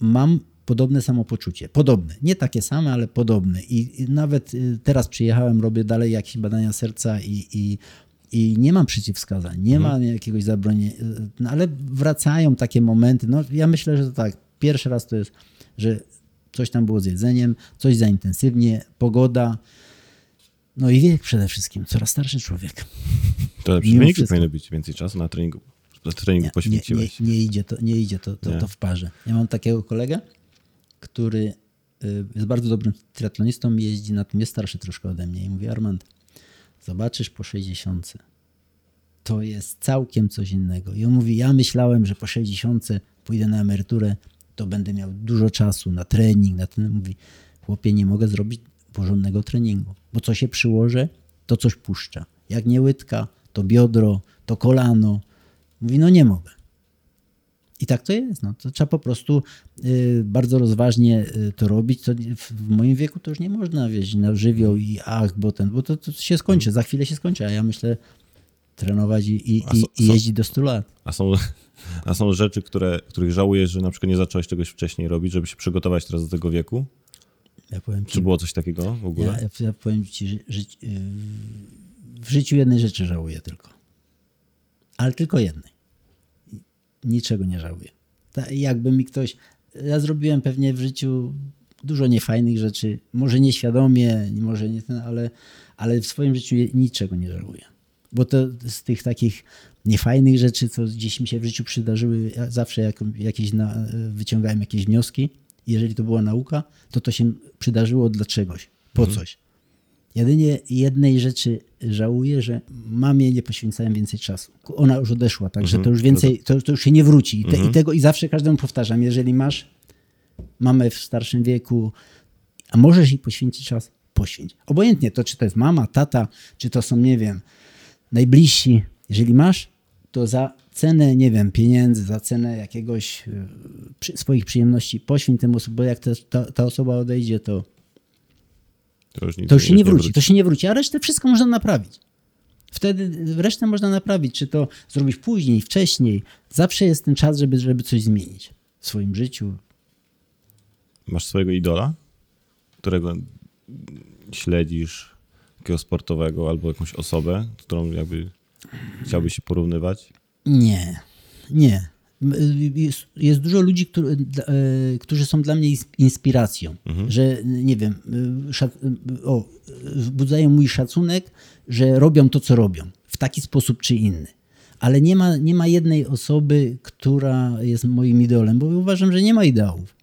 mam podobne samopoczucie. Podobne. Nie takie same, ale podobne. I, i nawet y, teraz przyjechałem, robię dalej jakieś badania serca i, i, i nie mam przeciwwskazań, nie Mhm. ma jakiegoś zabronienia, no, ale wracają takie momenty. No, ja myślę, że to tak. Pierwszy raz to jest, że coś tam było z jedzeniem, coś za intensywnie, pogoda. No i wiek przede wszystkim, coraz starszy człowiek. To wszystko. powinny być, więcej czasu na treningu. Na treningu nie, poświęciłeś. nie, nie idzie, to, nie idzie to, to, Nie. to w parze. Ja mam takiego kolegę, który y, jest bardzo dobrym triatlonistą, jeździ na tym, jest starszy troszkę ode mnie i mówi Armand, zobaczysz po 60. To jest całkiem coś innego. I on mówi, ja myślałem, że po 60 pójdę na emeryturę, to będę miał dużo czasu na trening, na ten. Mówi, chłopie, nie mogę zrobić porządnego treningu, bo co się przyłożę, to coś puszcza. Jak nie łydka, to biodro, to kolano. Mówi, no nie mogę. I tak to jest. No. To trzeba po prostu y, bardzo rozważnie y, to robić. To w, moim wieku to już nie można wieść na żywioł i ach, bo ten, bo to, to się skończy, za chwilę się skończy, a ja myślę trenować i, i, A i, jeździć do 100 lat. A są, a są rzeczy, które, których żałujesz, że na przykład nie zacząłeś czegoś wcześniej robić, żeby się przygotować teraz do tego wieku? Ja ci, Czy było coś takiego w ogóle? ja, ja, ja powiem ci, że, że yy, w życiu jednej rzeczy żałuję tylko. Ale tylko jednej. Niczego nie żałuję. Ta, jakby mi ktoś. Ja zrobiłem pewnie w życiu dużo niefajnych rzeczy. Może nieświadomie, może nie ten, ale, ale w swoim życiu niczego nie żałuję. Bo to z tych takich niefajnych rzeczy, co gdzieś mi się w życiu przydarzyły, ja zawsze jak, jakieś na, wyciągałem jakieś wnioski. Jeżeli to była nauka, to to się przydarzyło dla czegoś, po Mhm. coś. Jedynie jednej rzeczy żałuję, że mamie nie poświęcałem więcej czasu. Ona już odeszła, także Mhm. to już więcej, to, to już się nie wróci. I, te, Mhm. I tego i zawsze każdemu powtarzam, jeżeli masz mamę w starszym wieku, a możesz jej poświęcić czas, poświęć. Obojętnie to, czy to jest mama, tata, czy to są, nie wiem, najbliżsi. Jeżeli masz, to za cenę, nie wiem, pieniędzy, za cenę jakiegoś e, przy, swoich przyjemności poświęć temu osobie, bo jak ta, ta, ta osoba odejdzie, to, To już, to już się nie wróci. To się nie wróci, a resztę wszystko można naprawić. Wtedy resztę można naprawić, czy to zrobić później, wcześniej. Zawsze jest ten czas, żeby, żeby coś zmienić w swoim życiu. Masz swojego idola, którego śledzisz, takiego sportowego albo jakąś osobę, z którą jakby chciałbyś się porównywać? Nie, nie. Jest, jest dużo ludzi, którzy, e, którzy są dla mnie ins- inspiracją, że nie wiem, e, szac, e, o, wzbudzają mój szacunek, że robią to, co robią w taki sposób czy inny. Ale nie ma, nie ma jednej osoby, która jest moim idolem, bo uważam, że nie ma ideałów.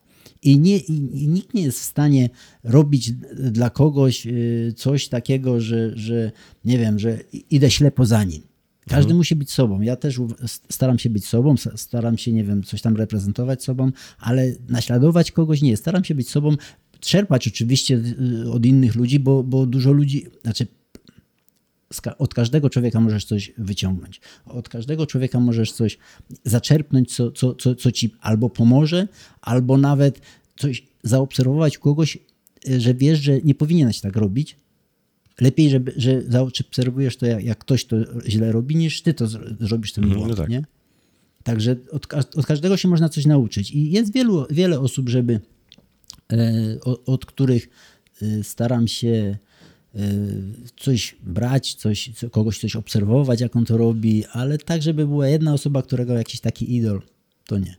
I, nie, i, nikt nie jest w stanie robić dla kogoś coś takiego, że, że nie wiem, że idę ślepo za nim. Każdy musi być sobą. Ja też staram się być sobą, staram się, nie wiem, coś tam reprezentować sobą, ale naśladować kogoś nie. Staram się być sobą, czerpać oczywiście y, od innych ludzi, bo, bo dużo ludzi, znaczy od każdego człowieka możesz coś wyciągnąć. Od każdego człowieka możesz coś zaczerpnąć, co, co, co, co ci albo pomoże, albo nawet coś zaobserwować kogoś, y, że wiesz, że nie powinieneś tak robić. Lepiej, żeby, że zaobserwujesz to, jak, jak ktoś to źle robi, niż ty to zro- zrobisz ten Mhm, błąd. no tak. nie? Także od, od każdego się można coś nauczyć. I jest wielu, wiele osób, żeby, e, o- od których e, staram się e, coś brać, coś, co- kogoś coś obserwować, jak on to robi, ale tak, żeby była jedna osoba, którego jakiś taki idol, to nie.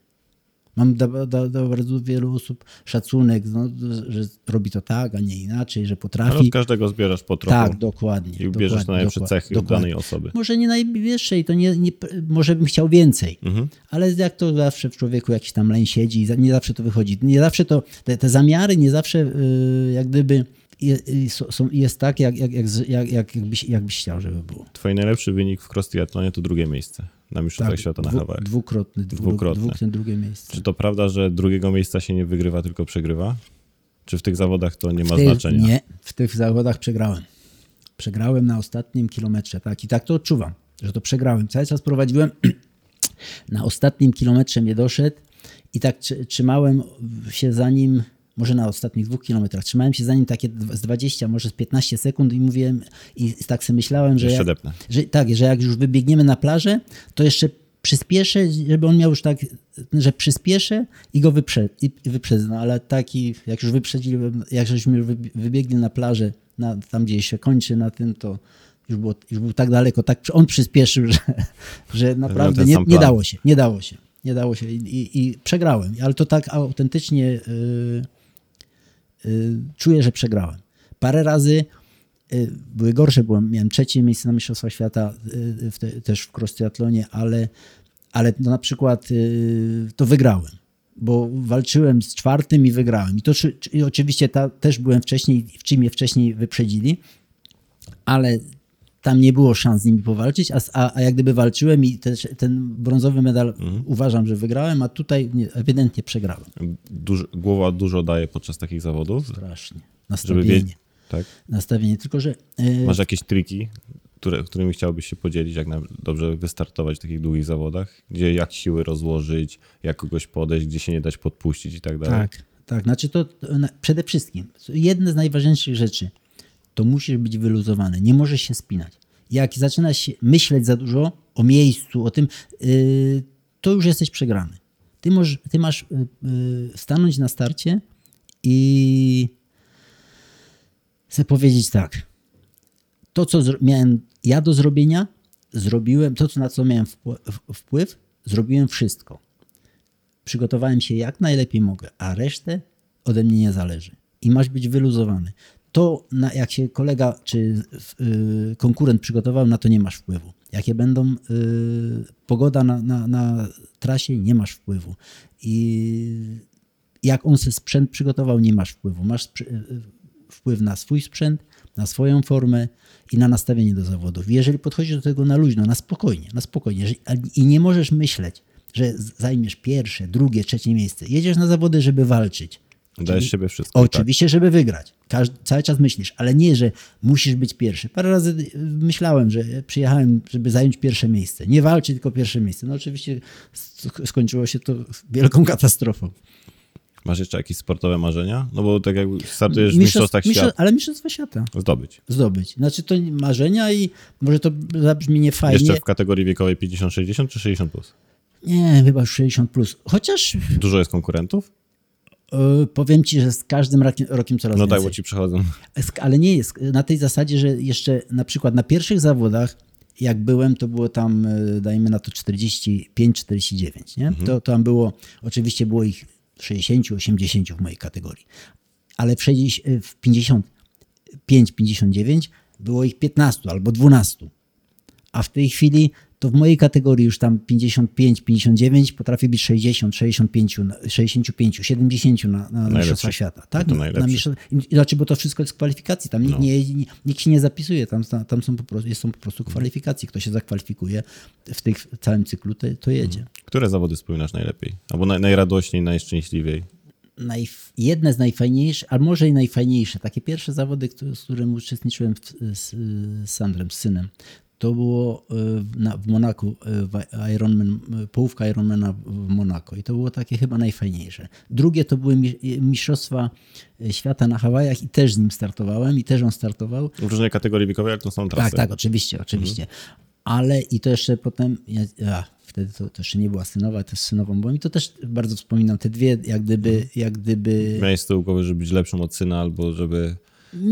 Mam do, do, do bardzo wielu osób szacunek, no, że robi to tak, a nie inaczej, że Ale potrafi. od każdego zbierasz po trochu Tak, dokładnie. i bierzesz najlepsze cechy dokładnie. danej osoby. Może nie najwyższej, to nie, nie, może bym chciał więcej, Mhm. ale jak to zawsze w człowieku jakiś tam leń siedzi i nie zawsze to wychodzi. Nie zawsze to, te, te zamiary nie zawsze y, jak gdyby y, są- jest tak, jak, jak, jak, jak, jak, jakbyś, jakbyś chciał, żeby było. Twój najlepszy wynik w cross triathlonie to drugie miejsce na Mistrzostwach Świata na dwu- Hawajach. Dwukrotny, dwu, Dwukrotne. dwukrotne drugie miejsce. Czy to prawda, że drugiego miejsca się nie wygrywa, tylko przegrywa? Czy w tych zawodach to nie ma znaczenia? Nie, w tych zawodach przegrałem. Przegrałem na ostatnim kilometrze, tak. I tak to odczuwam, że to przegrałem. Cały czas prowadziłem, <clears throat> na ostatnim kilometrze mnie doszedł i tak trzy- trzymałem się za nim, może na ostatnich dwóch kilometrach, trzymałem się za nim takie z 20, może z 15 sekund i mówiłem, i tak sobie myślałem, że, jak, że tak, że jak już wybiegniemy na plażę, to jeszcze przyspieszę, żeby on miał już tak, że przyspieszę i go wyprze, i wyprzedzę. No, ale taki, jak już wyprzedziłem, jak żeśmy wybiegli na plażę, na, tam gdzie się kończy na tym, to już, było, już był tak daleko, tak on przyspieszył, <laughs> że, że naprawdę nie, nie dało się, nie dało się. Nie dało się i, i, i przegrałem, ale to tak autentycznie yy, czuję, że przegrałem. Parę razy y, były gorsze, byłem, miałem trzecie miejsce na Mistrzostwach Świata y, w te, też w cross ale, ale no na przykład y, to wygrałem, bo walczyłem z czwartym i wygrałem. I to i oczywiście ta, też byłem wcześniej, w czym mnie wcześniej wyprzedzili, ale tam nie było szans z nimi powalczyć, a, a, a jak gdyby walczyłem i też ten brązowy medal uważam, że wygrałem, a tutaj nie, ewidentnie przegrałem. Głowa dużo daje podczas takich zawodów, Strasznie. żeby Nastawienie. Tak? Nastawienie. Tylko, że y, Masz jakieś triki, które, którymi chciałbyś się podzielić, jak dobrze wystartować w takich długich zawodach? Gdzie jak siły rozłożyć, jak kogoś podejść, gdzie się nie dać podpuścić i tak dalej? Tak, tak. Znaczy to to na- przede wszystkim, jedne z najważniejszych rzeczy, to musisz być wyluzowany, nie możesz się spinać. Jak zaczynasz myśleć za dużo o miejscu, o tym, yy, to już jesteś przegrany. Ty, możesz, ty masz yy, yy, stanąć na starcie i chcę powiedzieć tak. To, co miałem ja do zrobienia zrobiłem to, co- na co miałem wpływ, zrobiłem wszystko. Przygotowałem się jak najlepiej mogę, a resztę ode mnie nie zależy. I masz być wyluzowany. To, na, jak się kolega czy y, konkurent przygotował, na to nie masz wpływu. Jakie będą y, pogoda na, na, na trasie, nie masz wpływu. I jak on sobie sprzęt przygotował, nie masz wpływu. Masz y, wpływ na swój sprzęt, na swoją formę i na nastawienie do zawodów. Jeżeli podchodzisz do tego na luźno, na spokojnie, na spokojnie i nie możesz myśleć, że zajmiesz pierwsze, drugie, trzecie miejsce. Jedziesz na zawody, żeby walczyć. Dajesz siebie wszystko. tak. Oczywiście, żeby wygrać. Cały czas myślisz, ale nie, że musisz być pierwszy. Parę razy y, myślałem, że przyjechałem, żeby zająć pierwsze miejsce. Nie walczyć, tylko pierwsze miejsce. No oczywiście sk- skończyło się to wielką katastrofą. Masz jeszcze jakieś sportowe marzenia? No bo tak jak startujesz w Mistrzostw- mistrzostwach mistrzo- świata, Ale mistrzostwa świata zdobyć. zdobyć. Znaczy to marzenia i może to zabrzmi nie fajnie. Jeszcze w kategorii wiekowej 50-60 czy 60+. Plus? Nie, chyba już 60 plus. Chociaż Dużo jest konkurentów? Y, powiem ci, że z każdym rokiem, coraz No tak, więcej. bo ci przychodzą. Sk- Ale nie jest na tej zasadzie, że jeszcze na przykład na pierwszych zawodach, jak byłem, to było tam, y, dajmy na to 45-49, nie? To tam było, oczywiście było ich 60-80 w mojej kategorii, ale w, 60, y, w 55-59 było ich 15 albo 12. A w tej chwili to w mojej kategorii już tam 55-59 potrafi być 60, 65, na- 65 70 na, na Mistrzostwa Świata. Tak? To Na najlepszy. mistrzostw- i- Znaczy, bo to wszystko jest z kwalifikacji. Tam nikt, No. nie, nikt się nie zapisuje, tam, tam są, po prostu, są po prostu kwalifikacje. Kto się zakwalifikuje w tych w całym cyklu, to, to jedzie. Które zawody wspominasz najlepiej? Albo naj, najradośniej, najszczęśliwiej? Najf- jedne z najfajniejszych, a może i najfajniejsze, takie pierwsze zawody, które, z którym uczestniczyłem w, z, z Sandrem, z synem, to było y, w- na, w Monaku, w Ironman, połówka Ironmana w Monako i to było takie chyba najfajniejsze. Drugie to były mi- Mistrzostwa Świata na Hawajach i też z nim startowałem i też on startował. W różnej kategorii wiekowej, jak to są trasy. Tak, tak, oczywiście, oczywiście. Ale i to jeszcze potem, ja, wtedy to, to jeszcze nie była synowa, to z synową byłem i to też bardzo wspominam, te dwie jak gdyby, jak gdyby Miałeś z tyłu głowy, żeby być lepszym od syna, albo żeby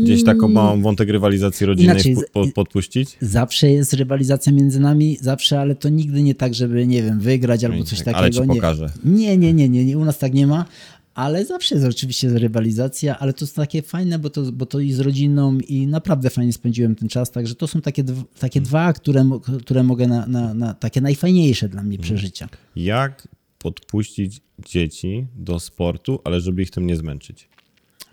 gdzieś taką małą wątek rywalizacji rodzinnej Inaczej, po, podpuścić? Zawsze jest rywalizacja między nami, zawsze, ale to nigdy nie tak, żeby, nie wiem, wygrać albo coś tak, takiego. ale ci nie. pokażę. Nie, nie, nie, nie, nie, u nas tak nie ma, ale zawsze jest oczywiście rywalizacja, ale to jest takie fajne, bo to, bo to i z rodziną i naprawdę fajnie spędziłem ten czas, także to są takie, takie Mm. dwa, które, które mogę na, na, na takie najfajniejsze dla Mm. mnie przeżycia. Jak podpuścić dzieci do sportu, ale żeby ich tym nie zmęczyć?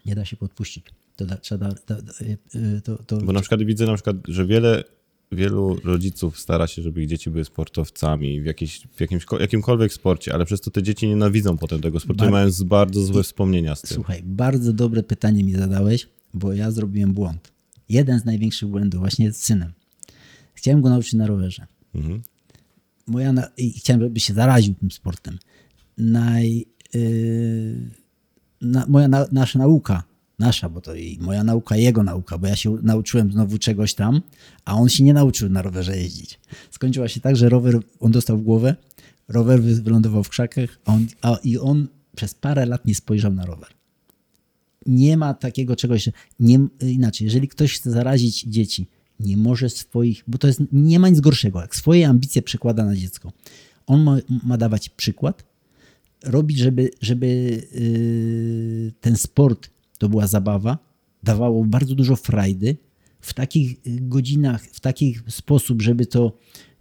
Nie da się podpuścić. To, trzeba, da, da, y, to, to, Bo na przykład widzę, na przykład, że wiele, wielu rodziców stara się, żeby ich dzieci były sportowcami w, jakiejś, w jakimś, jakimkolwiek sporcie, ale przez to te dzieci nienawidzą potem tego sportu i Bar- mają z bardzo złe wspomnienia z tym. Słuchaj, bardzo dobre pytanie mi zadałeś, bo ja zrobiłem błąd. Jeden z największych błędów, właśnie z synem. Chciałem go nauczyć na rowerze. Mhm. Moja na, I chciałem, żeby się zaraził tym sportem. Naj, yy, na, moja na, nasza nauka, nasza, bo to i moja nauka, jego nauka, bo ja się nauczyłem znowu czegoś tam, a on się nie nauczył na rowerze jeździć. Skończyła się tak, że rower, on dostał w głowę, rower wy- wylądował w krzakach, a on, a, i on przez parę lat nie spojrzał na rower nie ma takiego czegoś, nie, inaczej, jeżeli ktoś chce zarazić dzieci, nie może swoich, bo to jest, nie ma nic gorszego, jak swoje ambicje przekłada na dziecko. On ma, ma dawać przykład, robić, żeby, żeby yy, ten sport to była zabawa, dawało bardzo dużo frajdy, w takich y, godzinach, w taki sposób, żeby to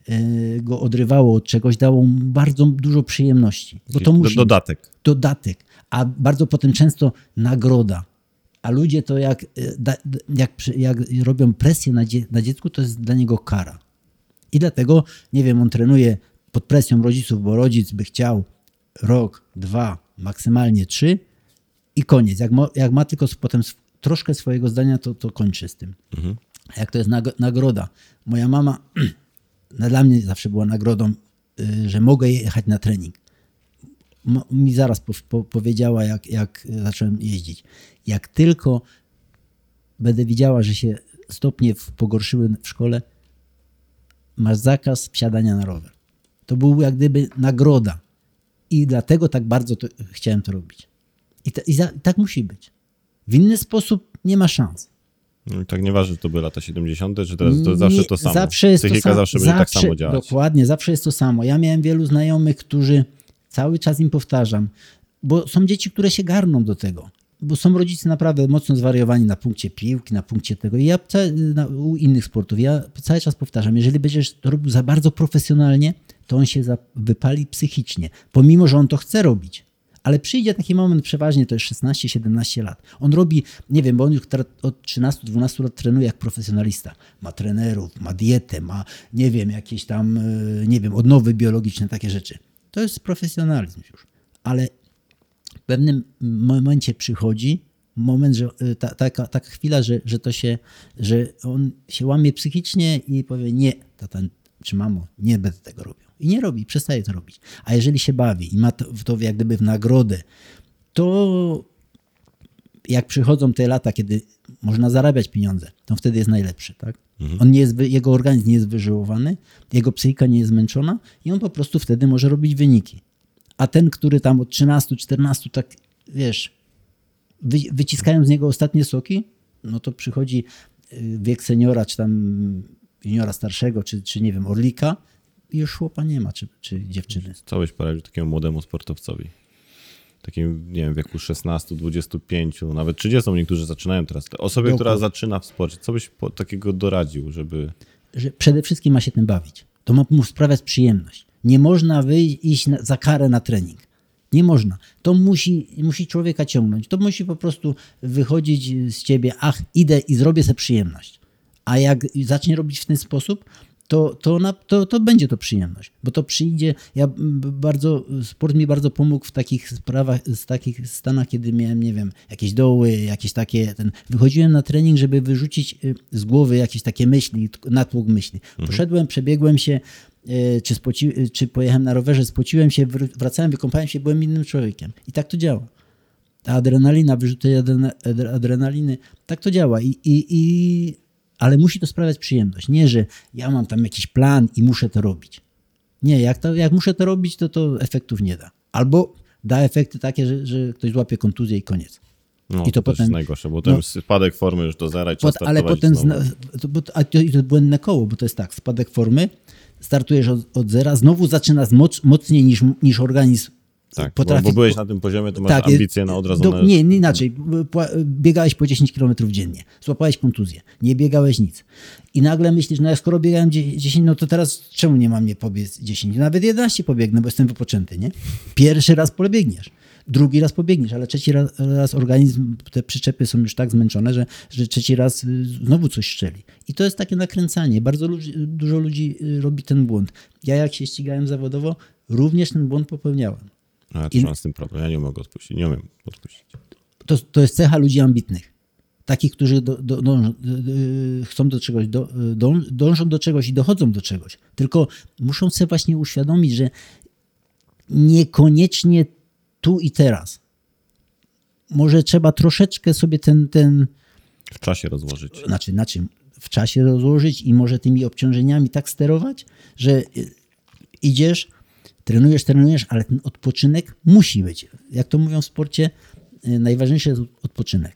yy, go odrywało od czegoś, dało mu bardzo dużo przyjemności. Bo to musi Dodatek. dodatek, a bardzo potem często nagroda. A ludzie to jak, da- jak, jak robią presję na, dzie, na dziecku, to jest dla niego kara. I dlatego, nie wiem, on trenuje pod presją rodziców, bo rodzic by chciał rok, dwa, maksymalnie trzy i koniec. Jak, mo, jak ma tylko potem troszkę swojego zdania, to, to kończy z tym. A jak to jest nag, nagroda? Moja mama <clears throat> dla mnie zawsze była nagrodą, y, że mogę jechać na trening mi zaraz po, po, powiedziała, jak, jak zacząłem jeździć. Jak tylko będę widziała, że się stopnie pogorszyły w szkole, masz zakaz wsiadania na rower. To był jak gdyby nagroda. I dlatego tak bardzo to, chciałem to robić. I, ta, i, za, i tak musi być. W inny sposób nie ma szans. No Tak nieważne, czy to były lata 70., czy teraz to zawsze Nie, to samo. Zawsze jest Psychika to samo. zawsze będzie tak samo działać. Dokładnie, zawsze jest to samo. Ja miałem wielu znajomych, którzy cały czas im powtarzam, bo są dzieci, które się garną do tego. Bo są rodzice naprawdę mocno zwariowani na punkcie piłki, na punkcie tego. I ja na, u innych sportów, ja cały czas powtarzam, jeżeli będziesz to robił za bardzo profesjonalnie, to on się za, wypali psychicznie, pomimo, że on to chce robić. Ale przyjdzie taki moment, przeważnie to jest 16-17 lat. On robi, nie wiem, bo on już od 13-12 lat trenuje jak profesjonalista. Ma trenerów, ma dietę, ma, nie wiem, jakieś tam, e, nie wiem, odnowy biologiczne, takie rzeczy. To jest profesjonalizm już. Ale w pewnym momencie przychodzi moment, że y, ta, taka, taka chwila, że, że to się, że on się łamie psychicznie i powie nie, tata czy mamo, nie będę tego robił. I nie robi, przestaje to robić. A jeżeli się bawi i ma to, to jak gdyby w nagrodę, to jak przychodzą te lata, kiedy można zarabiać pieniądze, to wtedy jest najlepszy, tak? On nie jest, jego organizm nie jest wyżyłowany, jego psychika nie jest zmęczona i on po prostu wtedy może robić wyniki. A ten, który tam od 13, 14, tak wiesz, wy, wyciskają z niego ostatnie soki, no to przychodzi y, wiek seniora, czy tam juniora starszego, czy, czy nie wiem, orlika już chłopa nie ma, czy, czy dziewczyny. Co byś poradził takiemu młodemu sportowcowi? Takim, nie wiem, w wieku 16, 25, nawet 30 niektórzy zaczynają teraz. Osobie, która zaczyna w sporcie, co byś takiego doradził, żeby... Że przede wszystkim ma się tym bawić. To ma mu sprawiać przyjemność. Nie można wyjść, iść na, za karę na trening. Nie można. To musi, musi człowieka ciągnąć. To musi po prostu wychodzić z ciebie, ach, idę i zrobię sobie przyjemność. A jak zacznie robić w ten sposób, to, to, na, to, to będzie to przyjemność. Bo to przyjdzie. Ja bardzo, sport mi bardzo pomógł w takich sprawach, z takich stanach, kiedy miałem, nie wiem, jakieś doły, jakieś takie. Ten, wychodziłem na trening, żeby wyrzucić y, z głowy jakieś takie myśli, natłok myśli. Poszedłem, przebiegłem się, y, czy, spoci, y, czy pojechałem na rowerze, spociłem się, wr- wracałem, wykąpałem się, byłem innym człowiekiem. I tak to działa. Ta adrenalina, wyrzuty adrena, adre- adrenaliny, tak to działa. I, i, i, ale musi to sprawiać przyjemność. Nie, że ja mam tam jakiś plan i muszę to robić. Nie, jak, to, jak muszę to robić, to to efektów nie da. Albo da efekty takie, że, że ktoś złapie kontuzję i koniec. No, I to to, potem- jest najgorsze, bo potem no. spadek formy już do zera i Pot, ale potem, zna, to, bo, a to, to błędne koło, bo to jest tak, spadek formy, startujesz od, od zera, znowu zaczynasz moc, mocniej niż, niż organizm Tak, potrafi... bo, bo byłeś na tym poziomie, to masz Tak, ambicje na od razu do. Nie, nie inaczej. Biegałeś po 10 km dziennie, złapałeś kontuzję, nie biegałeś nic. I nagle myślisz, no ja skoro biegałem dzie- 10, no to teraz czemu nie mam nie pobiec 10? Nawet 11 pobiegnę, bo jestem wypoczęty, nie? Pierwszy raz pobiegniesz. Drugi raz pobiegniesz, ale trzeci raz, raz organizm, te przyczepy są już tak zmęczone, że, że trzeci raz y, znowu coś szczeli. I to jest takie nakręcanie. Bardzo ludzi, dużo ludzi y, robi ten błąd. Ja jak się ścigałem zawodowo, również ten błąd popełniałem. A ja I- też mam z tym problem, ja nie mogę odpuścić, nie umiem odpuścić. to, to jest cecha ludzi ambitnych. Takich, którzy do, do, dążą, chcą do czegoś, do, dąż, dążą do czegoś i dochodzą do czegoś. Tylko muszą sobie właśnie uświadomić, że niekoniecznie tu i teraz. Może trzeba troszeczkę sobie ten, ten W czasie rozłożyć. znaczy, na czym? W czasie rozłożyć i może tymi obciążeniami tak sterować, że idziesz, trenujesz, trenujesz, ale ten odpoczynek musi być. Jak to mówią w sporcie, y, najważniejszy jest odpoczynek.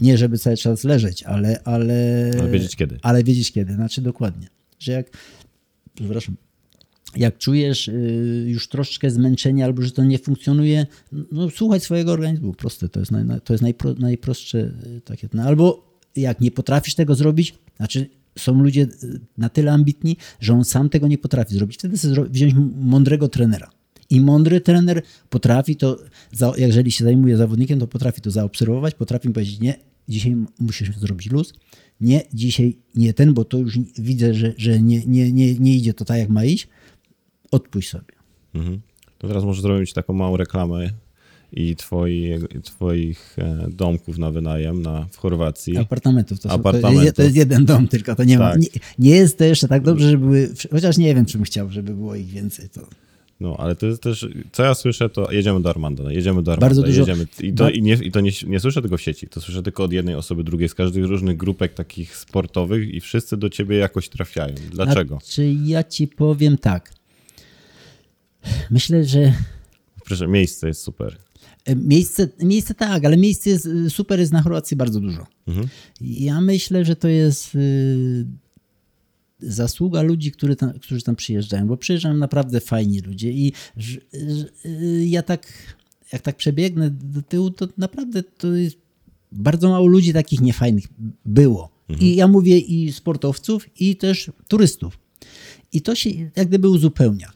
Nie, żeby cały czas leżeć, ale, ale, Ale wiedzieć kiedy. ale wiedzieć kiedy. Znaczy dokładnie. Że jak, przepraszam, jak czujesz y, już troszeczkę zmęczenie albo że to nie funkcjonuje, no słuchaj swojego organizmu. Proste, to jest, naj, naj- to jest najpro, najprostsze y, takie. No, albo jak nie potrafisz tego zrobić, znaczy są ludzie y, na tyle ambitni, że on sam tego nie potrafi zrobić. Wtedy sobie wziąć mądrego trenera. I mądry trener potrafi to, jeżeli się zajmuje zawodnikiem, to potrafi to zaobserwować, potrafi mu powiedzieć, nie, dzisiaj musisz zrobić luz, nie, dzisiaj nie ten, bo to już widzę, że, że nie, nie, nie, nie idzie to tak, jak ma iść, odpuść sobie. Mhm. To teraz może zrobić taką małą reklamę i twoi, twoich e, domków na wynajem na, w Chorwacji. Apartamentów to, są, to, jest, to jest jeden dom tylko, to nie ma. Tak. Nie, nie jest to jeszcze tak dobrze, żeby były, chociaż nie wiem, czy bym chciał, żeby było ich więcej. To. No, ale to jest też, co ja słyszę, to jedziemy do Armanda, no, jedziemy do Armanda, Bardzo dużo- jedziemy. I to, i nie, i to nie, nie słyszę tego w sieci, to słyszę tylko od jednej osoby, drugiej, z każdych różnych grupek takich sportowych i wszyscy do ciebie jakoś trafiają. Dlaczego? Znaczy, ja ci powiem tak. Myślę, że Proszę, miejsce jest super. Miejsce, miejsce tak, ale miejsce jest, super jest na Chorwacji bardzo dużo. Mhm. Ja myślę, że to jest y, zasługa ludzi, który tam, którzy tam przyjeżdżają, bo przyjeżdżają naprawdę fajni ludzie i y, ja tak, jak tak przebiegnę do tyłu, to naprawdę to jest bardzo mało ludzi takich niefajnych było. I ja mówię i sportowców, i też turystów. I to się jak gdyby uzupełnia.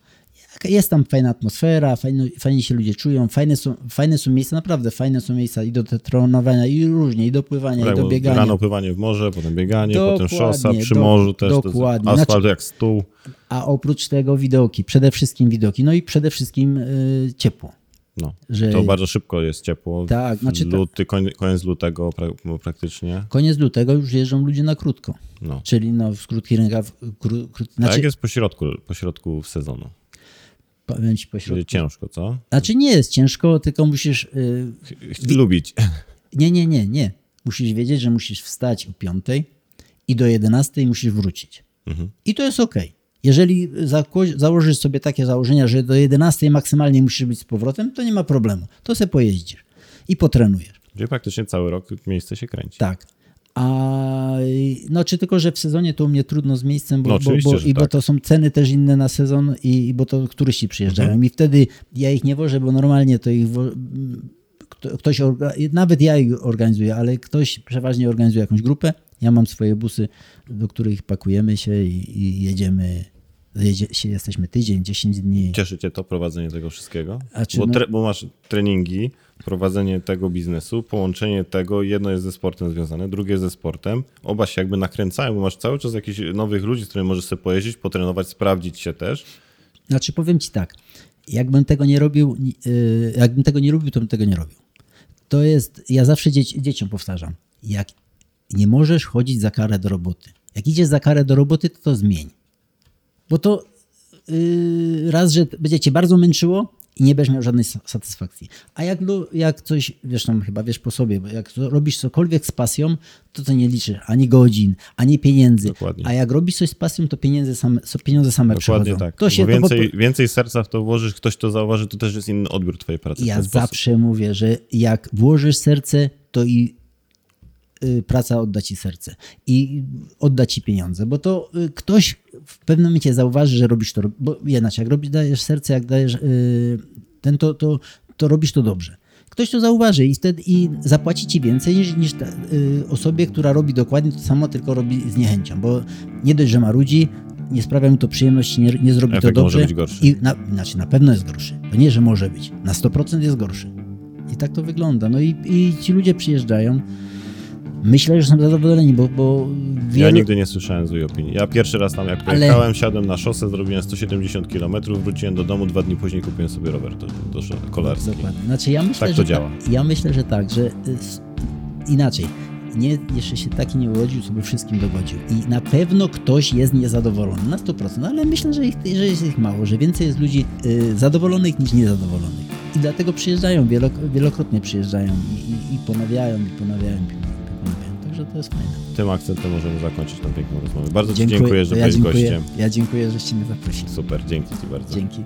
Jak- Jest tam fajna atmosfera, fajno, fajnie się ludzie czują, fajne są, fajne są miejsca, naprawdę fajne są miejsca i do trenowania, i różnie, i do pływania, Tak, i do bo biegania. rano pływanie w morze, potem bieganie, potem Dokładnie, szosa, przy do- morzu też. to jest dokładnie. Asfalt Znaczy- jak stół. A oprócz tego widoki, przede wszystkim widoki, no i przede wszystkim y, ciepło. No. Że- To bardzo szybko jest ciepło. Tak, znaczy Luty, koń, koniec lutego pra, praktycznie. Koniec lutego już jeżdżą ludzie na krótko, No. czyli no, w krótki rękaw, kró, kró, A znaczy, jak jest po środku, po środku sezonu? Powiem ci pośrodku. Ciężko, co? Znaczy nie jest ciężko, tylko musisz, y, Ch- Lubić. <laughs> nie, nie, nie, nie. Musisz wiedzieć, że musisz wstać o 5 i do 11 musisz wrócić. Mhm. I to jest ok. Jeżeli założysz sobie takie założenia, że do 11 maksymalnie musisz być z powrotem, to nie ma problemu. To se pojeździsz i potrenujesz. Gdzie praktycznie cały rok miejsce się kręci. Tak. A no czy tylko, że w sezonie to u mnie trudno z miejscem, bo, No, bo, bo, i bo tak. to są ceny też inne na sezon i, i bo to turyści przyjeżdżają. Mhm. I wtedy ja ich nie wożę, bo normalnie to ich wo, kto- ktoś, nawet ja ich organizuję, ale ktoś przeważnie organizuje jakąś grupę. Ja mam swoje busy, do których pakujemy się i, i jedziemy. Jesteśmy tydzień, 10 dni. Cieszy cię to prowadzenie tego wszystkiego? Bo, no- bo masz treningi, prowadzenie tego biznesu, połączenie tego, jedno jest ze sportem związane, drugie ze sportem. Oba się jakby nakręcają, bo masz cały czas jakichś nowych ludzi, z którymi możesz sobie pojeździć, potrenować, sprawdzić się też. Znaczy powiem ci tak, jakbym tego nie robił, yy, jakbym tego nie robił, to bym tego nie robił. To jest, ja zawsze dzieci, dzieciom powtarzam, jak nie możesz chodzić za karę do roboty. Jak idziesz za karę do roboty, to to zmień. Bo to yy, raz, że będzie cię bardzo męczyło i nie będziesz miał żadnej sa- satysfakcji. A jak, jak coś, wiesz tam chyba wiesz po sobie, bo jak robisz cokolwiek z pasją, to to nie liczysz ani godzin, ani pieniędzy. Dokładnie. A jak robisz coś z pasją, to pieniądze same, pieniądze same Dokładnie przychodzą. tak. To się, bo to po- więcej, więcej serca w to włożysz, ktoś to zauważy, to też jest inny odbiór twojej pracy. Ja zawsze mówię, że jak włożysz serce, to i praca odda ci serce i odda ci pieniądze, bo to y, ktoś w pewnym momencie zauważy, że robisz to, bo inaczej, jak robisz, dajesz serce, jak dajesz y, ten, to, to, to robisz to dobrze. Ktoś to zauważy i wtedy i zapłaci ci więcej niż, niż ta, y, osobie, która robi dokładnie to samo, tylko robi z niechęcią, bo nie dość, że ma ludzi, nie sprawia mu to przyjemności, nie, nie zrobi to Efekt może dobrze. być gorszy. I na, znaczy na pewno jest gorszy. To nie, że może być. Na 100% jest gorszy. I tak to wygląda. No i, i ci ludzie przyjeżdżają. Myślę, że są zadowoleni, bo, bo Ja wielu... nigdy nie słyszałem złej opinii. Ja pierwszy raz tam jak Ale- pojechałem, siadłem na szosę, zrobiłem 170 km, wróciłem do domu, dwa dni później kupiłem sobie rower do, do kolarski. Dokładnie. Znaczy ja myślę, Tak to działa. ja myślę, że tak, że y, inaczej. Nie, jeszcze się taki nie urodził, sobie wszystkim dogodził. I na pewno ktoś jest niezadowolony, na 100%, ale myślę, że, ich, że jest ich mało, że więcej jest ludzi y, zadowolonych niż niezadowolonych. I dlatego przyjeżdżają, wielok- wielokrotnie przyjeżdżają i, i, i ponawiają, i ponawiają, i ponawiają. Także to jest fajne. Tym akcentem możemy zakończyć tę piękną rozmowę. Bardzo Ci dziękuję, że ja byłeś dziękuję, gościem. Ja dziękuję, żeście mnie zaprosili. Super, dzięki Ci bardzo. Dzięki.